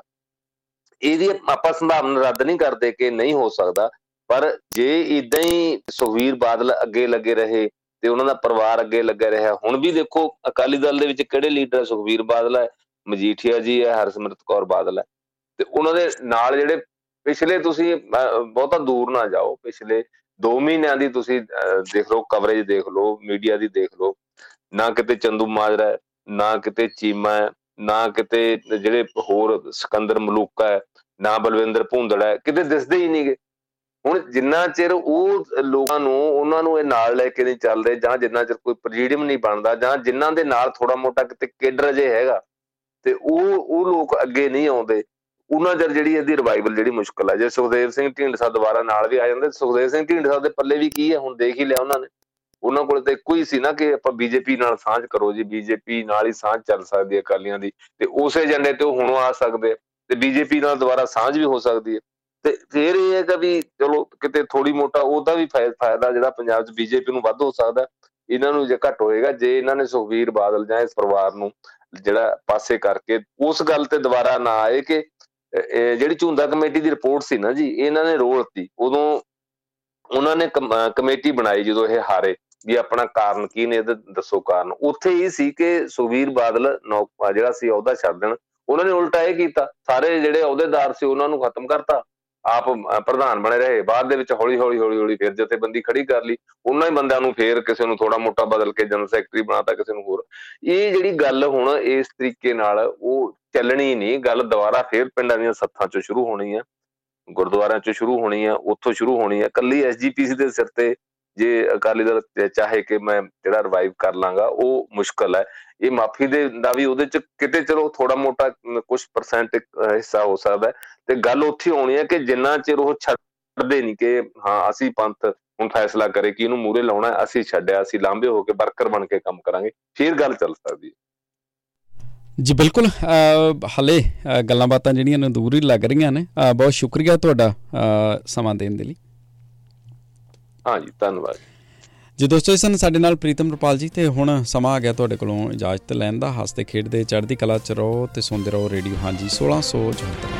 ਇਹਦੀ ਆਪਾਂ ਸੰਭਾਵਨਾ ਰੱਦ ਨਹੀਂ ਕਰਦੇ ਕਿ ਨਹੀਂ ਹੋ ਸਕਦਾ। ਪਰ ਜੇ ਇਦਾਂ ਹੀ ਸੁਖਵੀਰ ਬਾਦਲ ਅੱਗੇ ਲੱਗੇ ਰਹੇ ਤੇ ਉਹਨਾਂ ਦਾ ਪਰਿਵਾਰ ਅੱਗੇ ਲੱਗਾ ਰਿਹਾ, ਹੁਣ ਵੀ ਦੇਖੋ ਅਕਾਲੀ ਦਲ ਦੇ ਵਿੱਚ ਕਿਹੜੇ ਲੀਡਰ ਸੁਖਵੀਰ ਬਾਦਲ ਹੈ ਮਜੀਠੀਆ ਜੀ ਹੈ ਹਰਸਿਮਰਤ ਕੌਰ ਬਾਦਲ ਹੈ ਤੇ ਉਹਨਾਂ ਦੇ ਨਾਲ ਜਿਹੜੇ ਪਿਛਲੇ ਤੁਸੀਂ ਬਹੁਤਾ ਦੂਰ ਨਾ ਜਾਓ, ਪਿਛਲੇ 2 ਮਹੀਨਿਆਂ ਦੀ ਤੁਸੀਂ ਦੇਖ ਲਓ ਕਵਰੇਜ ਦੇਖ ਲਓ ਮੀਡੀਆ ਦੀ ਦੇਖ ਲਓ। ਨਾ ਕਿਤੇ ਚੰਦੂ ਮਾਜਰਾ ਨਾ ਕਿਤੇ ਚੀਮਾ ਨਾ ਕਿਤੇ ਜਿਹੜੇ ਹੋਰ ਸਿਕੰਦਰ ਮਲੂਕਾ ਹੈ, ਨਾ ਬਲਵਿੰਦਰ ਭੁੰਦੜ ਹੈ, ਕਿਤੇ ਦਿਸਦੇ ਹੀ ਨਹੀਂਗੇ। ਹੁਣ ਜਿੰਨਾ ਚਿਰ ਉਹ ਲੋਕਾਂ ਨੂੰ, ਉਹਨਾਂ ਨੂੰ ਇਹ ਨਾਲ ਲੈ ਕੇ ਨਹੀਂ ਚੱਲਦੇ ਜਾਂ ਜਿੰਨਾ ਚਿਰ ਕੋਈ ਪ੍ਰੈਜ਼ੀਡੀਅਮ ਨਹੀਂ ਬਣਦਾ, ਜਾਂ ਜਿਨ੍ਹਾਂ ਦੇ ਨਾਲ ਥੋੜਾ ਮੋਟਾ ਕਿਤੇ ਕੇਡਰ ਜੇ ਹੈਗਾ, ਤੇ ਉਹ ਉਹ ਲੋਕ ਅੱਗੇ ਨਹੀਂ ਆਉਂਦੇ। ਉਹਨਾਂ ਜਰ ਜਿਹੜੀ ਇਹਦੀ ਰਿਵਾਈਵਲ ਜਿਹੜੀ ਮੁਸ਼ਕਲ ਹੈ ਜੇ ਸੁਖਦੇਵ ਸਿੰਘ ਢੀਂਡਸਾ ਦੁਬਾਰਾ ਨਾਲ ਵੀ ਆ ਜਾਂਦੇ, ਸੁਖਦੇਵ ਸਿੰਘ ਢੀਂਡਸਾ ਦੇ ਪੱਲੇ ਵੀ ਕੀ ਹੈ? ਹੁਣ ਦੇਖ ਹੀ ਲਿਆ ਉਹਨਾਂ ਨੇ। ਉਹਨਾਂ ਕੋਲ ਤੇ ਇੱਕੋ ਹੀ ਸੀ ਨਾ ਕਿ ਆਪਾਂ ਬੀਜੇਪੀ ਨਾਲ ਸਾਂਝ ਕਰੋ ਜੀ, ਬੀਜੇਪੀ ਨਾਲ ਹੀ ਸਾਂਝ ਚੱਲ ਸਕਦੀ ਹੈ ਅਕਾਲੀਆਂ ਦੀ। ਤੇ ਉਸੇ ਏਜੰਡੇ ਤੇ ਉਹ ਹੁਣ ਆ ਸਕਦੇ ਤੇ ਬੀਜੇਪੀ ਨਾਲ ਦੁਬਾਰਾ ਸਾਂਝ ਵੀ ਹੋ ਸਕਦੀ ਹੈ। ਤੇ ਫਿਰ ਇਹ ਹੈ ਕਿ ਵੀ ਚਲੋ ਕਿਤੇ ਥੋੜੀ ਮੋਟਾ ਉਹਦਾ ਵੀ ਫਾਇਦਾ ਜਿਹੜਾ ਪੰਜਾਬ 'ਚ ਬੀਜੇਪੀ ਨੂੰ ਵੱਧ ਹੋ ਸਕਦਾ। ਇਹਨਾਂ ਨੂੰ ਜੇ ਘੱਟ ਹੋਏਗਾ, ਜੇ ਇਹਨਾਂ ਨੇ ਸੁਖਵੀਰ ਬਾਦਲ ਜਾਂ ਇਸ ਪਰਿਵਾਰ ਨੂੰ ਜਿਹੜਾ ਪਾਸੇ ਕਰਕੇ ਉਸ ਗੱਲ ਤੇ ਦੁਬਾਰਾ ਨਾ ਆਏ ਕਿ ਜਿਹੜੀ ਝੁੰਦਾ ਕਮੇਟੀ ਦੀ ਰਿਪੋਰਟ ਸੀ ਨਾ ਜੀ, ਇਹਨਾਂ ਨੇ ਰੋਲ ਦਿੱਤੀ। ਉਦੋਂ ਉਹਨਾਂ ਨੇ ਕਮੇਟੀ ਬਣਾਈ ਜਦੋਂ ਇਹ ਹਾਰੇ ਵੀ ਆਪਣਾ ਕਾਰਨ ਕੀ ਨੇ ਇਹਦਾ, ਦੱਸੋ ਕਾਰਨ। ਉੱਥੇ ਇਹ ਸੀ ਕਿ ਸੁਵੀਰ ਬਾਦਲ ਜਿਹੜਾ ਸੀ ਉਹਦਾ ਛੱਡ ਦੇਣ। ਉਹਨਾਂ ਨੇ ਉਲਟਾ ਇਹ ਕੀਤਾ। ਸਾਰੇ ਜਿਹੜੇ ਅਹੁਦੇਦਾਰ ਸੀ ਉਹਨਾਂ ਨੂੰ ਖਤਮ ਕਰਤਾ। ਆਪ ਪ੍ਰਧਾਨ ਬਣੇ ਰਹੇ। ਬਾਅਦ ਦੇ ਵਿੱਚ ਹੌਲੀ ਹੌਲੀ ਹੌਲੀ ਹੌਲੀ ਫਿਰ ਜਥੇਬੰਦੀ ਖੜੀ ਕਰ ਲਈ। ਉਹਨਾਂ ਹੀ ਬੰਦਿਆਂ ਨੂੰ ਫੇਰ ਕਿਸੇ ਨੂੰ ਥੋੜਾ ਮੋਟਾ ਬਦਲ ਕੇ ਜਨਰਲ ਸੈਕਟਰੀ ਬਣਾਤਾ, ਕਿਸੇ ਨੂੰ ਹੋਰ। ਇਹ ਜਿਹੜੀ ਗੱਲ ਹੁਣ ਇਸ ਤਰੀਕੇ ਨਾਲ ਉਹ ਚੱਲਣੀ ਨਹੀਂ। ਗੱਲ ਦੁਬਾਰਾ ਫੇਰ ਪਿੰਡਾਂ ਦੀਆਂ ਸੱਥਾਂ 'ਚੋਂ ਸ਼ੁਰੂ ਹੋਣੀ ਆ। ਗੁਰਦੁਆਰਿਆਂ 'ਚੋਂ ਸ਼ੁਰੂ ਹੋਣੀ ਆ। ਉੱਥੋਂ ਸ਼ੁਰੂ ਹੋਣੀ ਆ। ਕੱਲੀ ਐਸਜੀਪੀਸੀ ਦੇ ਸਿਰ ਤੇ ਜੇ ਅਕਾਲੀ ਦਲ ਚਾਹੇ ਕਿ ਮੈਂ ਜਿਹੜਾ ਰਿਵਾਈਵ ਕਰ ਲਾਂਗਾ, ਉਹ ਮੁਸ਼ਕਲ ਹੈ। ਇਹ ਮਾਫੀ ਦੇ ਦਾ ਵੀ ਉਹਦੇ ਚ ਕਿਤੇ ਚਲੋ ਥੋੜਾ ਮੋਟਾ ਕੁਝ ਪਰਸੈਂਟ ਹਿੱਸਾ ਹੋ ਸਕਦਾ ਤੇ ਗੱਲ ਉੱਥੇ ਆਉਣੀ ਹੈ ਕਿ ਜਿੰਨਾ ਚਿਰ ਉਹ ਛੱਡਦੇ ਨਹੀਂ ਕਿ ਹਾਂ, ਅਸੀਂ ਪੰਥ ਹੁਣ ਫੈਸਲਾ ਕਰੇ ਕਿ ਇਹਨੂੰ ਮੂਰੇ ਲਾਉਣਾ ਅਸੀਂ ਛੱਡਿਆ, ਅਸੀਂ ਲਾਂਬੇ ਹੋ ਕੇ ਵਰਕਰ ਬਣ ਕੇ ਕੰਮ ਕਰਾਂਗੇ, ਫਿਰ ਗੱਲ ਚੱਲ ਸਕਦੀ ਹੈ। ਜੀ, ਬਿਲਕੁਲ ਹਲੇ ਗੱਲਾਂ ਬਾਤਾਂ ਜਿਹੜੀਆਂ ਨੇ ਦੂਰ ਹੀ ਲੱਗ ਰਹੀਆਂ ਨੇ। ਬਹੁਤ ਸ਼ੁਕਰੀਆ ਤੁਹਾਡਾ ਸਮਾਂ ਦੇਣ ਦੇ ਲਈ। ਹਾਂ ਜੀ ਧੰਨਵਾਦ ਜੀ। ਦੋਸਤੋ, ਇਸ ਨੇ ਸਾਡੇ ਨਾਲ ਪ੍ਰੀਤਮ ਰਪਾਲ ਜੀ ਤੇ ਹੁਣ ਸਮਾਂ ਆ ਗਿਆ ਤੁਹਾਡੇ ਕੋਲੋਂ ਇਜਾਜ਼ਤ ਲੈਣ ਦਾ। ਹੱਸਦੇ, ਖੇਡਦੇ, ਚੜ੍ਹਦੀ ਕਲਾ ਚ ਰਹੋ ਤੇ ਸੁਣਦੇ ਰਹੋ ਰੇਡੀਓ। ਹਾਂਜੀ 1674